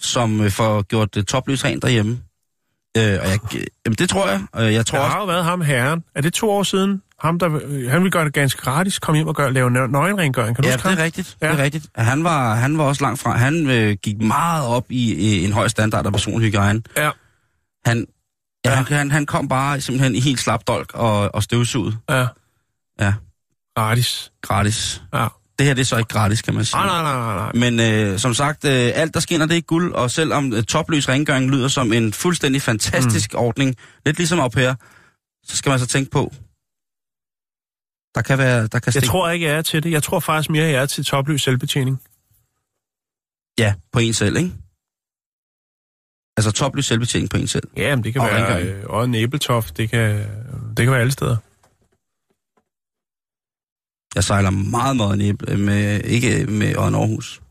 som øh, får gjort øh, topløs rent derhjemme. Øh, og jeg, øh, jamen, det tror jeg. Øh, jeg tror også, har jo været ham herren. Er det to år siden? Ham, der, øh, han ville gøre det ganske gratis. Kom hjem og gøre, lave nø- nøgenrengøring. Kan du Ja, huske det er ham? rigtigt. Ja. Det er rigtigt. Han var, han var også langt fra. Han øh, gik meget op i øh, en høj standard af personhygiejne. Ja. Han, ja, Ja. Han, han, han kom bare simpelthen i helt slap dolk og, og støvsuget. Ja. Ja, Gratis. gratis. Ja. Det her det er så ikke gratis, kan man sige. Nej, nej, nej, nej. Men øh, som sagt, øh, alt der skinner, det er ikke guld, og selvom øh, topløs rengøring lyder som en fuldstændig fantastisk mm. ordning, lidt ligesom au pair, så skal man så tænke på, Der kan være, der kan Jeg stikke, tror ikke, jeg er til det. Jeg tror faktisk mere, jeg er til topløs selvbetjening. ja, på en selv, ikke? Altså topløs selvbetjening på en selv. Ja, men det kan Og være rengøring. øh, og en æbletoft. Det kan, det kan være alle steder. Jeg sejler meget, meget næb, med, ikke med Øjen Aarhus.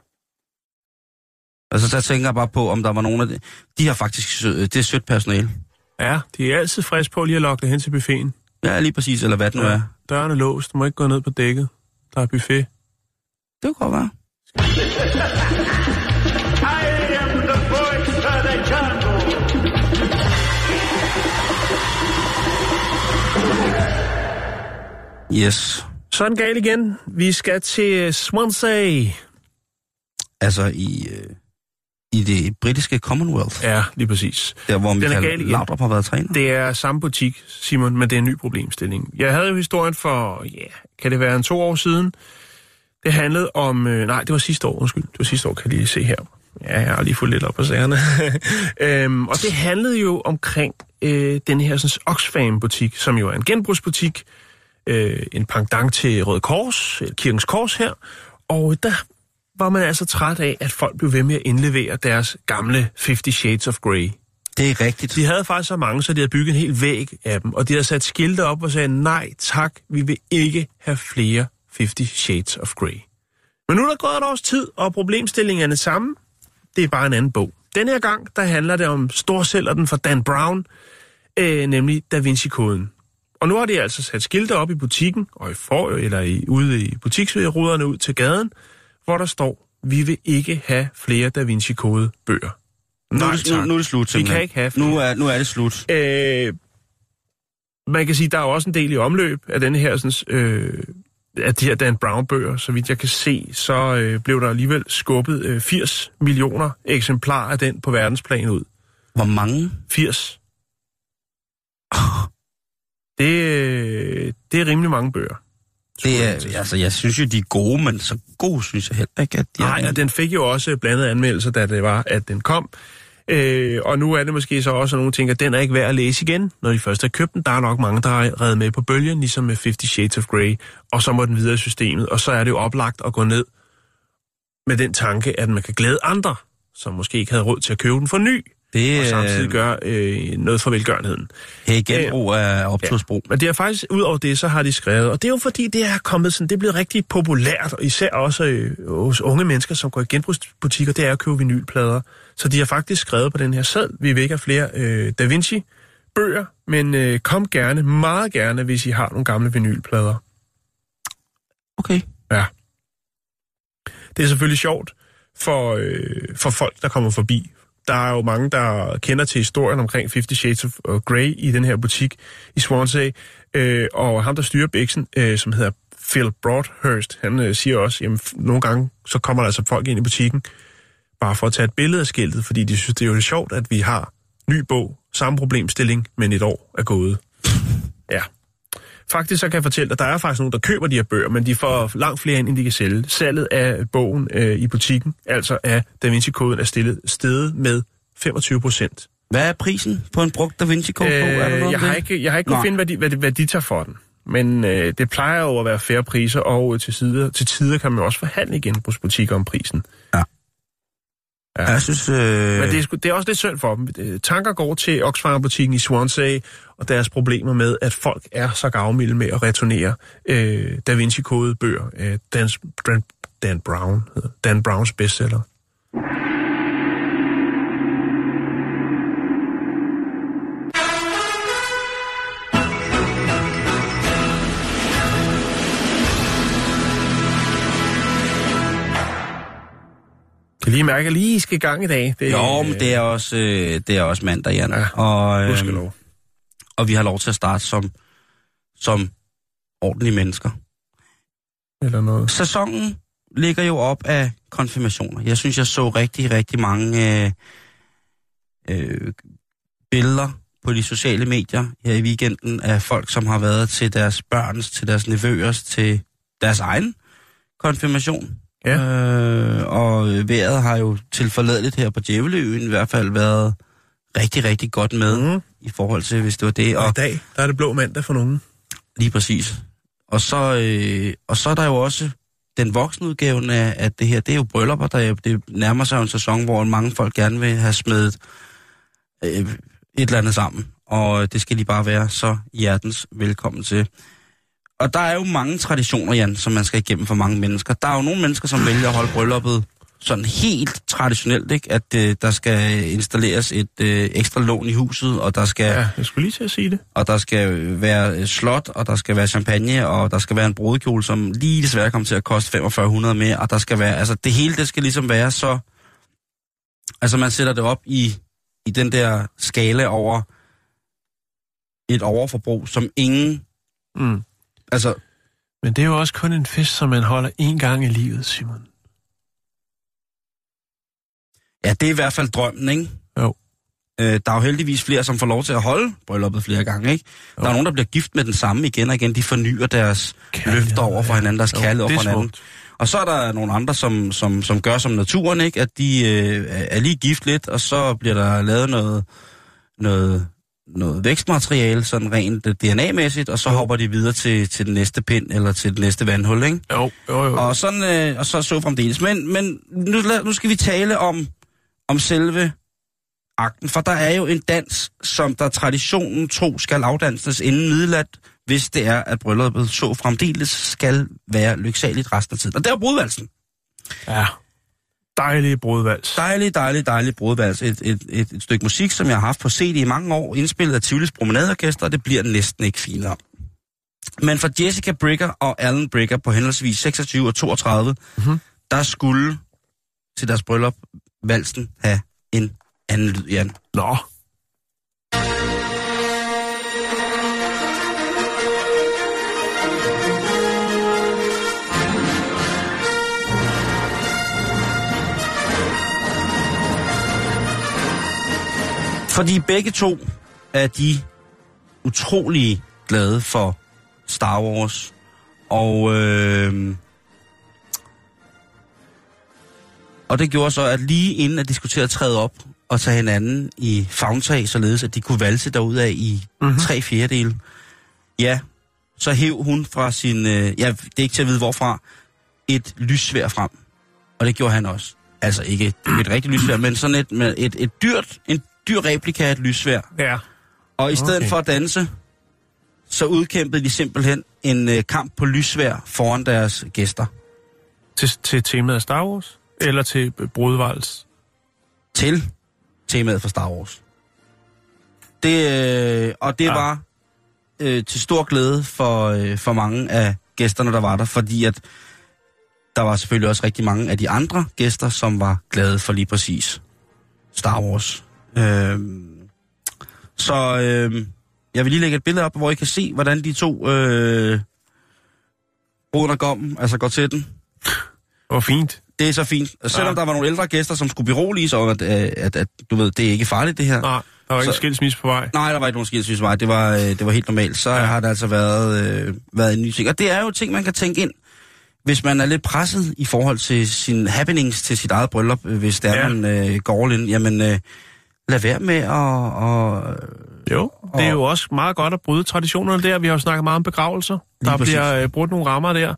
Altså, så tænker jeg bare på, om der var nogen af det. De har faktisk, sø- det er sødt personale. Ja, de er altid friske på lige at lokke dig hen til buffeten. Ja, lige præcis, eller hvad det nu er. Døren er låst. Du må ikke gå ned på dækket. Der er buffet. Det kunne godt være. Yes. Så er den gal igen. Vi skal til Swansea. Altså i, øh, i det britiske Commonwealth, Ja, lige præcis. der hvor er Michael. Laudrup har været træner. Det er samme butik, Simon, men det er en ny problemstilling. Jeg havde jo historien for, ja, kan det være en to år siden? Det handlede om, øh, nej, det var sidste år, undskyld. Det var sidste år, kan I lige se her. Ja, jeg har lige fået lidt op på sagerne. øhm, og det handlede jo omkring øh, den her sådan, Oxfam-butik, som jo er en genbrugsbutik, øh, en pendant til Røde Kors, Kirkens Kors her. Og der var man altså træt af, at folk blev ved med at indlevere deres gamle 50 Shades of Grey. Det er rigtigt. De havde faktisk så mange, så de havde bygget en hel væg af dem, og de havde sat skilte op og sagde, nej tak, vi vil ikke have flere 50 Shades of Grey. Men nu er der gået et års tid, og problemstillingen er samme. Det er bare en anden bog. Den her gang, der handler det om storsælgeren for Dan Brown, øh, nemlig Da Vinci-koden. Og nu har de altså sat skilte op i butikken, og i for, eller i, ude i butiksruderne ud til gaden, hvor der står, vi vil ikke have flere Da Vinci-kode bøger. Nu, er Nej, det, nu, nu er det slut, Vi simpelthen. kan ikke have nu er, nu er det slut. Øh, man kan sige, der er jo også en del i omløb af denne her, sådan, øh, af de her Dan Brown-bøger. Så vidt jeg kan se, så øh, blev der alligevel skubbet øh, 80 millioner eksemplarer af den på verdensplan ud. Hvor mange? 80. Det, øh, det er rimelig mange bøger. Det er, altså, jeg synes jo, de er gode, men så gode synes jeg heller ikke, at de Nej, er. og den fik jo også blandede anmeldelser, da det var, at den kom. Øh, og nu er det måske så også, at nogen tænker, at den er ikke værd at læse igen, når de først har købt den. Der er nok mange, der har reddet med på bølgen, ligesom med 50 Shades of Grey, og så må den videre i systemet. Og så er det jo oplagt at gå ned med den tanke, at man kan glæde andre, som måske ikke havde råd til at købe den for ny, det og samtidig øh, gør øh, noget for velgørenheden. hey, genbrug af optursbrug. Men det er faktisk, ud over det, så har de skrevet, og det er jo fordi, det er kommet sådan, det er blevet rigtig populært, og især også øh, hos unge mennesker, som går i genbrugsbutikker, det er at købe vinylplader. Så de har faktisk skrevet på den her sæd, vi vil ikke have flere øh, Da Vinci bøger, men øh, kom gerne, meget gerne, hvis I har nogle gamle vinylplader. Okay. Ja. Det er selvfølgelig sjovt for, øh, for folk, der kommer forbi. Der er jo mange, der kender til historien omkring 50 Shades of øh, Grey i den her butik i Swansea. Øh, og ham, der styrer bæksen, øh, som hedder Phil Broadhurst, han øh, siger også, at nogle gange så kommer der altså folk ind i butikken, bare for at tage et billede af skiltet, fordi de synes, det er jo sjovt, at vi har ny bog, samme problemstilling, men et år er gået. Ja. Faktisk så kan jeg fortælle at der er faktisk nogen, der køber de her bøger, men de får langt flere ind, end de kan sælge. Salget af bogen øh, i butikken, altså af Da Vinci-koden, er stillet stedet med 25 procent. Hvad er prisen på en brugt Da Vinci Code? Øh, jeg, har ikke, jeg har ikke kunnet finde, hvad de, hvad, de, hvad de tager for den. Men øh, det plejer jo at være færre priser, og til, sider, til tider kan man jo også forhandle i genbrugsbutikker om prisen. Ja. Jeg synes... Øh... Men det er, sgu, det er også lidt synd for dem. Øh, Tanker går til Oxfam-butikken i Swansea, og deres problemer med, at folk er så gavmilde med at returnere øh, Da Vinci-kodebøger af Dan, Dan, Dan Brown, Dan Browns bestseller. Kan lige mærke, at lige skal i gang i dag. Det, Jo, men det er også, øh, det er også mandag, Jan. Ja, og, øh, Gudskelov. og vi har lov til at starte som, som ordentlige mennesker. Eller noget. Sæsonen ligger jo op af konfirmationer. Jeg synes, jeg så rigtig, rigtig mange øh, øh, billeder på de sociale medier her i weekenden af folk, som har været til deres børns, til deres nevøers, til deres egen konfirmation. Ja. Øh, og vejret har jo til forladeligt her på Djævleøen i hvert fald været rigtig, rigtig godt med Mm. i forhold til, hvis det var det. Og Og i dag, der er det blå mandag for nogen. lige præcis. Og så, øh, og så er der jo også den voksne udgaven af, at det her, det er jo bryllupper, der er- det nærmer sig en sæson, hvor mange folk gerne vil have smedet øh, et eller andet sammen. Og det skal de bare være så hjertens velkommen til. Og der er jo mange traditioner, Jan, som man skal igennem for mange mennesker. Der er jo nogle mennesker, som vælger at holde brylluppet sådan helt traditionelt, ikke? At øh, der skal installeres et øh, ekstra lån i huset, og der skal Ja, jeg skulle lige til at sige det. og der skal være øh, slot, og der skal være champagne, og der skal være en brudekjole, som lige desværre kommer til at koste 4500 mere, og der skal være, altså det hele, det skal ligesom være så, altså man sætter det op i, i den der skala over et overforbrug, som ingen, Mm. Altså Men det er jo også kun en fest, som man holder én gang i livet, Simon. ja, det er i hvert fald drømmen, ikke? Jo. Øh, der er jo heldigvis flere, som får lov til at holde brylluppet flere gange, ikke? Jo. Der er nogen, der bliver gift med den samme igen og igen. De fornyer deres Kærlighed, løfter over for hinanden, deres Jo, kærlighed over for hinanden. smukt. Og så er der nogle andre, som, som, som gør som naturen, ikke? At de øh, er lige gift lidt, og så bliver der lavet noget, noget, noget vækstmateriale, sådan rent øh, DNA-mæssigt, og så hopper de videre til, til den næste pind, eller til det næste vandhul, ikke? Jo, jo, jo. Og, sådan, øh, og så så fremdeles. Men, men nu, lad- nu skal vi tale om, om selve akten, for der er jo en dans, som der traditionen tro skal afdanses inden midnat, hvis det er, at brylluppet så fremdeles skal være lyksaligt resten af tiden. Og det er brudvalsen. Ja. Dejlige brudvals. Dejlig, dejlig, dejlig brudvals. Et, et, et, et stykke musik, som jeg har haft på CD i mange år, indspillet af Tivolis Promenadeorkester, og det bliver næsten ikke finere. Men for Jessica Brigger og Alan Brigger på henholdsvis 26 og 32, Mhm. der skulle til deres bryllup valsen have en anden lyd, Jan. Nå. Fordi begge to er de utrolig glade for Star Wars. Og, øh, og det gjorde så, at lige inden at de skulle til at træde op og tage hinanden i favntag, således at de kunne valse derudad i Mhm. mm-hmm. tre fjerdedele, ja, så hæv hun fra sin, øh, ja, det er ikke til at vide hvorfra, et lyssvær frem. Og det gjorde han også. Altså ikke et, et rigtigt lyssvær, men sådan et, med et, et dyrt, en dyr replika af et lyssvær. Ja. Og i stedet Okay. for at danse, så udkæmpede de simpelthen en øh, kamp på lyssvær foran deres gæster. Til, til temaet Star Wars? Eller til øh, brudvals? Til temaet for Star Wars. Det, øh, og det Ja. ja. var øh, til stor glæde for, øh, for mange af gæsterne, der var der, fordi at der var selvfølgelig også rigtig mange af de andre gæster, som var glade for lige præcis Star Wars. Øh, så øh, jeg vil lige lægge et billede op, hvor I kan se, hvordan de to øh, bruden og gommen, altså går til den. Hvor fint. Det er så fint. Og selvom Ja. der var nogle ældre gæster, som skulle berolige sig om, at, øh, at, at du ved, det er ikke farligt det her. Nej, der var ikke Så- skilsmisse på vej. Nej, der var ikke nogen skilsmissevej. Det var, øh, det var helt normalt. Så Ja. har det altså været, øh, været en ny ting. Og det er jo ting, man kan tænke ind, hvis man er lidt presset i forhold til sine happenings til sit eget bryllup, øh, hvis det er, Ja. ja. man øh, går all in. Jamen, øh, lad være med at... Og, Jo, det er jo også meget godt at bryde traditionerne der. Vi har jo snakket meget om begravelser. Der præcis. bliver øh, brudt nogle rammer der.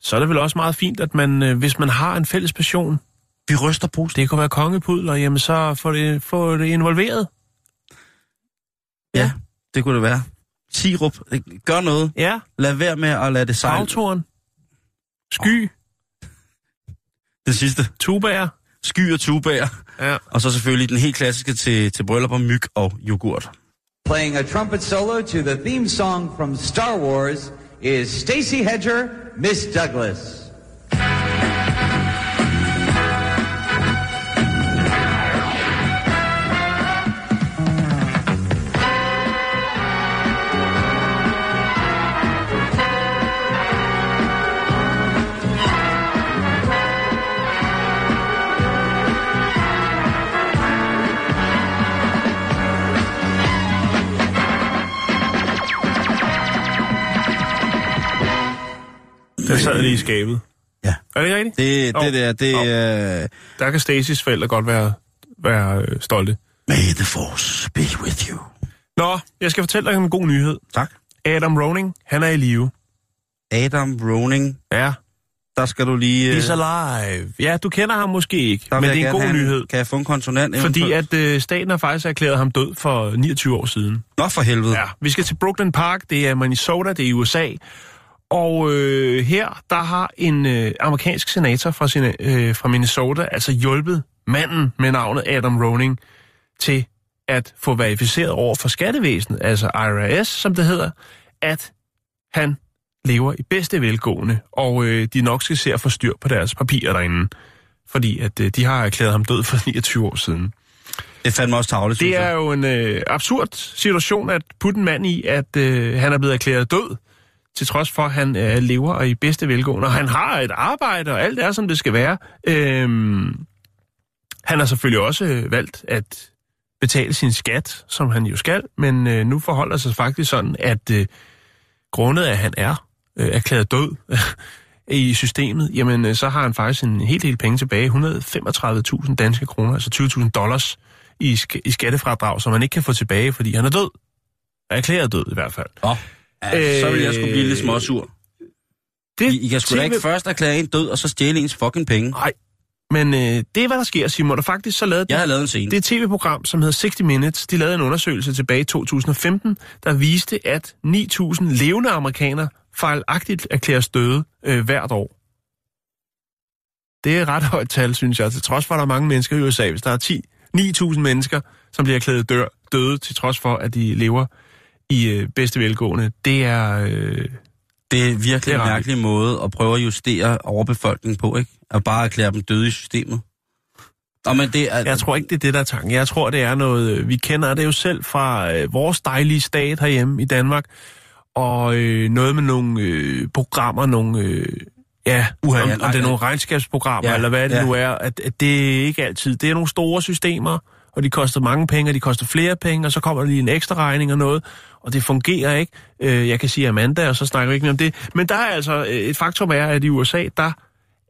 Så er det vel også meget fint, at man, øh, hvis man har en fælles passion, vi ryster posen. det kunne være kongepudler, jamen så få det, få det involveret. Ja, det kunne det være. Sirup, gør noget. Ja, Lad være med at lade det sejle. autoren, sky, Det sidste. tubager. Sky og tubager. Ja. Og så selvfølgelig den helt klassiske til, til bryllupper, myg og yoghurt. Playing a trumpet solo to the theme song from Star Wars is Stacy Hedger, Miss Douglas. Den sad lige i skabet. Ja. Er det rigtigt? Det, det der, det Jo. er... Der kan Stacys forældre godt være, være øh, stolte. May the force be with you. Nå, jeg skal fortælle dig en god nyhed. Tak. Adam Roning, han er i live. Adam Roning, Ja, der skal du lige... øh, he's alive. Ja, du kender ham måske ikke, der men det er en god have nyhed. Kan jeg få en konsonant? Fordi eventuelt? at øh, staten har faktisk erklæret ham død for 29 år siden. Nå for helvede. Ja, vi skal til Brooklyn Park, det er Minnesota, det er i USA. Og øh, her, der har en øh, amerikansk senator fra, sine, øh, fra Minnesota altså hjulpet manden med navnet Adam Roning til at få verificeret over for skattevæsenet, altså IRS, som det hedder, at han lever i bedste velgående, og øh, de nok skal se at få styr på deres papirer derinde, fordi at øh, de har erklæret ham død for 29 år siden. Det fandt mig også tavligt, Det er jo en øh, absurd situation at putte en mand i, at øh, han er blevet erklæret død, til trods for, at han øh, lever og i bedste velgående. Og han har et arbejde, og alt er, som det skal være. Øhm, han har selvfølgelig også øh, valgt at betale sin skat, som han jo skal, men øh, nu forholder sig faktisk sådan, at øh, grundet af, at han er øh, erklæret død i systemet, jamen øh, så har han faktisk en helt del penge tilbage, 135.000 danske kroner, altså 20.000 dollars i, sk- i skattefradrag, som han ikke kan få tilbage, fordi han er død. Erklæret død i hvert fald. Åh, ja, så vil jeg sgu blive lidt Øh, småsur. Det, I, I kan sgu da ikke først erklære en død, og så stjæle ens fucking penge. Nej, men øh, det er, hvad der sker, Simon. Og faktisk så lavede Jeg har lavet en scene. det tv-program, som hedder 60 Minutes. De lavede en undersøgelse tilbage i 2015, der viste, at 9.000 levende amerikanere fejlagtigt erklæres døde øh, hvert år. Det er et ret højt tal, synes jeg, til trods for, at der er mange mennesker i USA. Hvis der er 10, 9.000 mennesker, som bliver erklæret dør, døde, til trods for, at de lever i øh, bedste velgående, det er... Øh, Det er virkelig Det er en mærkelig måde at prøve at justere overbefolkningen på, ikke? At bare erklære dem døde i systemet. Nå, men det er... Jeg tror ikke, det er det, der er tanken. Jeg tror, det er noget... øh, Vi kender det jo selv fra øh, vores dejlige stat herhjemme i Danmark. Og øh, noget med nogle øh, programmer, nogle... Øh, ja, Uha, om, ja, om det er nogle regnskabsprogrammer, Ja, eller hvad det ja. nu er. At, at det er ikke altid... Det er nogle store systemer, og de koster mange penge, og de koster flere penge, og så kommer der lige en ekstra regning og noget, og det fungerer ikke. Øh, jeg kan sige Amanda, og så snakker vi ikke mere om det. Men der er altså... øh, Et faktum er, at i USA, der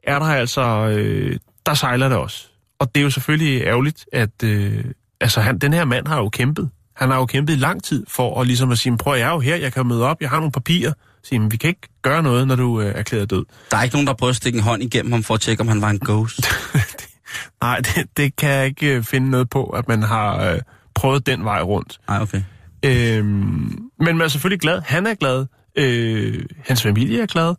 er der altså... Øh, der sejler det også. Og det er jo selvfølgelig ærgerligt, at øh, altså han, den her mand har jo kæmpet. Han har jo kæmpet i lang tid for at ligesom at sige, prøv jeg er jo her, jeg kan møde op, jeg har nogle papirer. Sige, vi kan ikke gøre noget, når du øh, er erklæret død. Der er ikke nogen, der prøver at stikke en hånd igennem ham for at tjekke, om han var en ghost. Nej, det, det kan jeg ikke øh, finde noget på, at man har øh, prøvet den vej rundt. Nej, okay. Øhm, men man er selvfølgelig glad. Han er glad. Øh, hans familie er glad.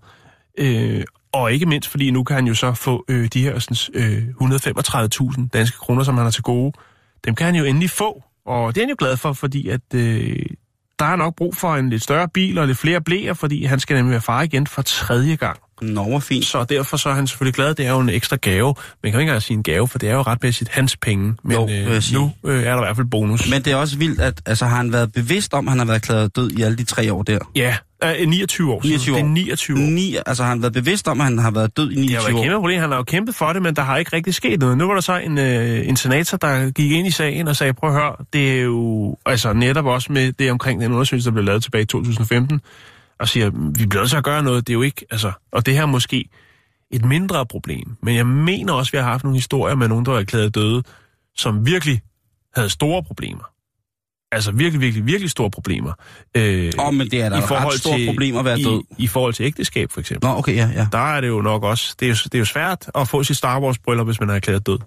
Øh, og ikke mindst, fordi nu kan han jo så få øh, de her sådan, øh, 135.000 danske kroner, som han har til gode. Dem kan han jo endelig få. Og det er han jo glad for, fordi at øh, der er nok brug for en lidt større bil og lidt flere blæer, fordi han skal nemlig være far igen for tredje gang. Nå, hvor fint. Så derfor så er han selvfølgelig glad. Det er jo en ekstra gave. Man kan jo ikke engang sige en gave, for det er jo ret bedst hans penge. Men Jo, det øh, nu øh, er der i hvert fald bonus. Men det er også vildt, at altså, har han været bevidst om, at han har været erklæret død i alle de tre år der? Ja, øh, 29 år. 29 Det er år. 29 år. Ni, altså har han været bevidst om, at han har været død i Det har 29 været et år? kæmpe problem. Han har jo kæmpet for det, men der har ikke rigtig sket noget. Nu var der så en, øh, en senator, der gik ind i sagen og sagde, prøv at høre, det er jo altså netop også med det omkring den undersøgelse, der blev lavet tilbage i 2015, og siger, vi bliver nødt til at gøre noget. Det er jo ikke, altså, og det her er måske et mindre problem. Men jeg mener også, at vi har haft nogle historier med nogen, der var erklæret døde, som virkelig havde store problemer. Altså virkelig, virkelig, virkelig store problemer. Øh, Åh, men det er da et ret stort problem at være i, død. I forhold til ægteskab, for eksempel Nå, okay, ja, ja. der er det jo nok også, det er jo, det er jo svært at få sit Star Wars bryllup, hvis man er erklæret død.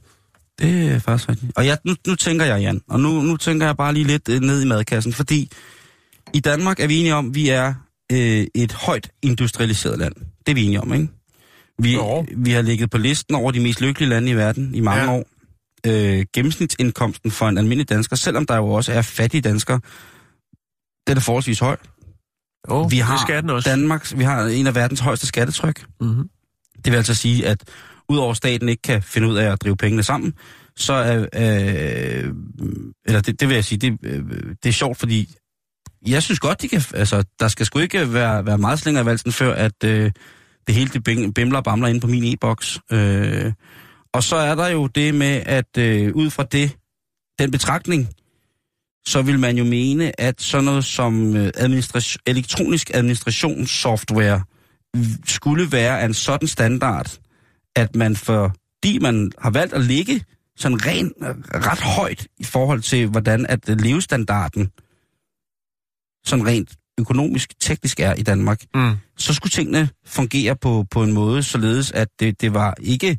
Det er faktisk rigtigt. Og ja, nu, nu tænker jeg, Jan, og nu, nu tænker jeg bare lige lidt øh, ned i madkassen, fordi i Danmark er vi enige om, at vi er øh, et højt industrialiseret land. Det er vi enige om, ikke? Vi, Jo. vi har ligget på listen over de mest lykkelige lande i verden i mange Ja. år. Øh, gennemsnitsindkomsten for en almindelig dansker, selvom der jo også er fattige danskere, den er forholdsvis høj. Jo, vi har det skal den også. Danmarks, vi har en af verdens højeste skattetryk. Mm-hmm. Det vil altså sige, at udover staten ikke kan finde ud af at drive pengene sammen, så er, øh, eller det, det vil jeg sige, det, øh, det er sjovt, fordi jeg synes godt, de kan, altså, der skal sgu ikke være, være meget slinger i valsen, før at øh, det hele det bimler og bamler inde på min e-boks. Øh, og så er der jo det med, at øh, ud fra det, den betragtning, så vil man jo mene, at sådan noget som øh, administration, elektronisk administrationssoftware skulle være af en sådan standard, at man fordi man har valgt at ligge sådan ren, øh, ret højt i forhold til, hvordan at øh, levestandarden sådan rent økonomisk, teknisk er i Danmark, Mm. så skulle tingene fungere på, på en måde, således at det, det var ikke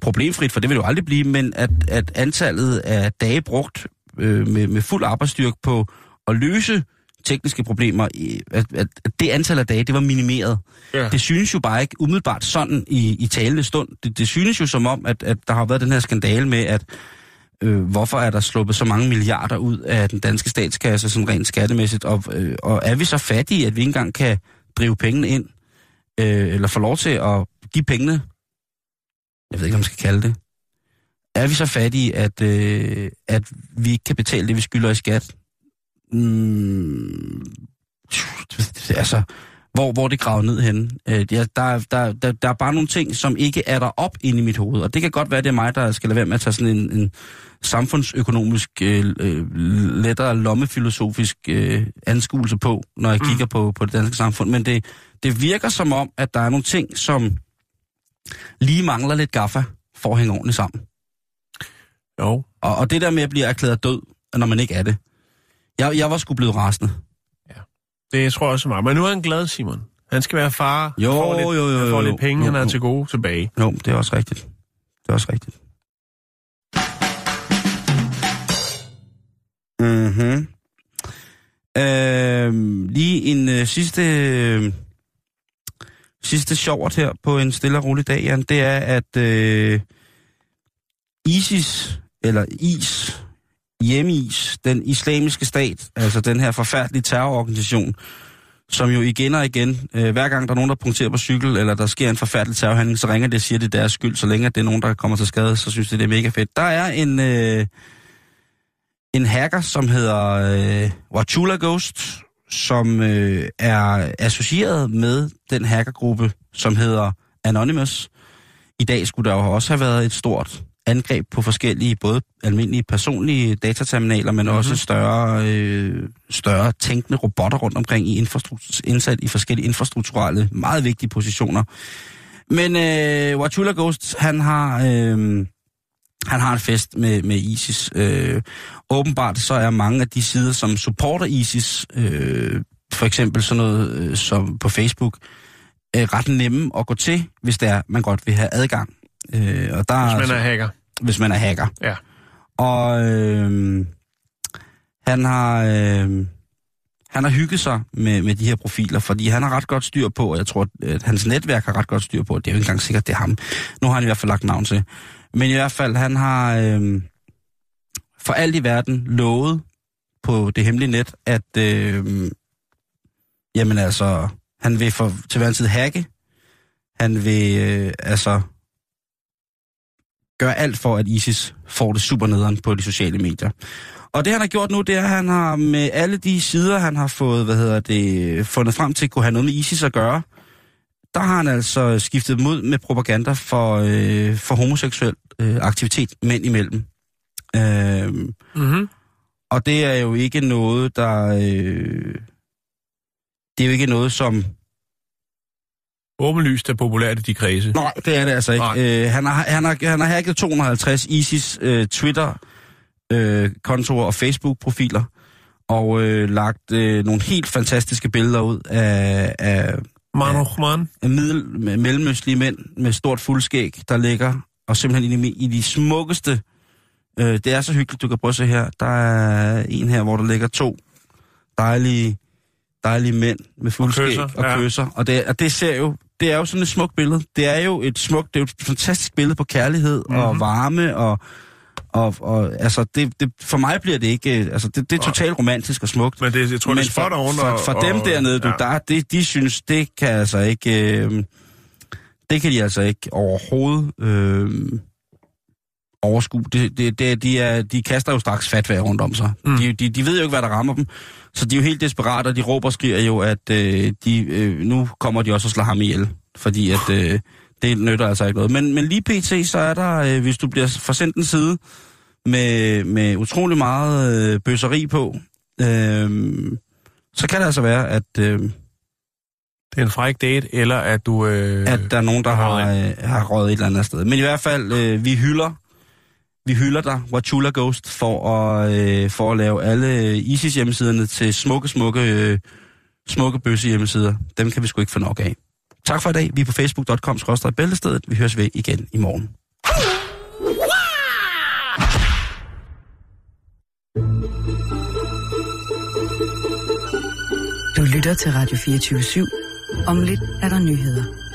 problemfrit, for det vil jo aldrig blive, men at, at antallet af dage brugt øh, med, med fuld arbejdsstyrke på at løse tekniske problemer, at, at, at det antal af dage, det var minimeret. Ja. Det synes jo bare ikke umiddelbart sådan i, i talende stund. Det, det synes jo som om, at, at der har været den her skandale med, at øh, hvorfor er der sluppet så mange milliarder ud af den danske statskasse, sådan rent skattemæssigt, og, øh, og er vi så fattige, at vi ikke engang kan drive pengene ind, øh, eller få lov til at give pengene, jeg ved ikke, om man skal kalde det, er vi så fattige, at, øh, at vi ikke kan betale det, vi skylder i skat? Mm, altså, hvor, hvor det gravet ned henne. Øh, der, der, der, der er bare nogle ting, som ikke er der op inde i mit hoved. Og det kan godt være, det er mig, der skal lade være med at tage sådan en, en samfundsøkonomisk, øh, øh, lettere lommefilosofisk øh, anskuelse på, når jeg mm. kigger på, på det danske samfund. Men det, det virker som om, at der er nogle ting, som lige mangler lidt gaffa for at hænge ordentligt sammen. Jo. Og, og det der med at blive erklæret død, når man ikke er det. Jeg, jeg var sgu blevet rasende. Det tror jeg også meget. Men nu er han glad, Simon. Han skal være far. Jo, Han får lidt, jo, jo, Han får lidt penge, jo, han jo. er til gode tilbage. Jo, det er også rigtigt. Det er også rigtigt. Mhm. Øh, lige en øh, sidste øh, sidste sjovt her på en stille og rolig dag, Jan, det er, at øh, ISIS, eller IS, Hjemmeis, den islamiske stat, altså den her forfærdelige terrororganisation, som jo igen og igen, øh, hver gang der er nogen, der punkterer på cykel, eller der sker en forfærdelig terrorhandling, så ringer det og siger, det er deres skyld. Så længe at det er nogen, der kommer til skade, så synes det, det er mega fedt. Der er en, øh, en hacker, som hedder øh, Wachula Ghost, som øh, er associeret med den hackergruppe, som hedder Anonymous. I dag skulle der jo også have været et stort angreb på forskellige, både almindelige personlige dataterminaler, men mm-hmm. også større, øh, større tænkende robotter rundt omkring i infrastruktur, indsat i forskellige infrastrukturelle, meget vigtige positioner. Men øh, Wachula Ghost, han har, øh, han har en fest med, med ISIS. Øh, åbenbart så er mange af de sider, som supporter ISIS, øh, for eksempel sådan noget øh, som på Facebook, øh, ret nemme at gå til, hvis det er, man godt vil have adgang. Øh, og der Hvis man er hacker. Hvis man er hacker. Ja. Og øh, han har øh, han har hygget sig med, med de her profiler, fordi han har ret godt styr på, og jeg tror, at hans netværk har ret godt styr på, det er jo ikke engang sikkert, det er ham. Nu har han i hvert fald lagt navn til. Men i hvert fald, han har øh, for alt i verden lovet på det hemmelige net, at øh, jamen altså, han vil for, til hver en tid hacke. Han vil øh, altså gøre alt for, at ISIS får det super nederen på de sociale medier. Og det han har gjort nu, det er, at han har med alle de sider, han har fået, hvad hedder det, fundet frem til, kunne have noget med ISIS at gøre, der har han altså skiftet ud med propaganda for, øh, for homoseksuel øh, aktivitet mænd imellem. Øh, Mm-hmm. og det er jo ikke noget, der... Øh, det er jo ikke noget, som Åbenlyst er populært i de kredse. Nej, det er det altså ikke. Nej. Øh, han, har, han, har, han har hacket 250 ISIS øh, Twitter-kontorer og Facebook-profiler, og øh, lagt øh, nogle helt fantastiske billeder ud af, af, Man af middel, med mellemøstlige mænd med stort fuldskæg, der ligger og simpelthen i de, i de smukkeste... Øh, det er så hyggeligt, du kan prøve at se her. Der er en her, hvor der ligger to dejlige, dejlige mænd med fuldskæg og kysser, kysser. Og, ja. kysser. og, det, og det ser jo det er jo sådan et smukt billede. Det er jo et smukt, det er jo et fantastisk billede på kærlighed mm-hmm. og varme og og, og altså det, det, for mig bliver det ikke, øh, altså det, det er totalt romantisk og smukt. Men det, jeg tror, det er on. for, for, for dem dernede, du, ja. der, det, de synes, det kan altså ikke, øh, det kan de altså ikke overhovedet øh, overskue. Det, det, det, de, er, de kaster jo straks fatvær rundt om sig. Mm. De, de, de ved jo ikke, hvad der rammer dem. Så de er jo helt desperate, og de råber og skriger jo, at øh, de, øh, nu kommer de også og slår ham ihjel. Fordi at øh, det nytter altså ikke noget. Men, men lige pt, så er der, øh, hvis du bliver forsendt en side med, med utrolig meget øh, bøsseri på, øh, så kan det altså være, at, øh, Det er en fræk date, eller at du... Øh, at der er nogen, der har, øh, har røget et eller andet sted. Men i hvert fald, øh, vi hylder vi hylder dig, Wachula Ghost, for at, øh, for at lave alle ISIS hjemmesiderne til smukke, smukke øh, smukke bøsse hjemmesider. Dem kan vi sgu ikke få nok af. Tak for i dag. Vi er på facebook.com bæltestedet. Vi høres ved igen i morgen. Du lytter til Radio 24 /7. Om lidt er der nyheder.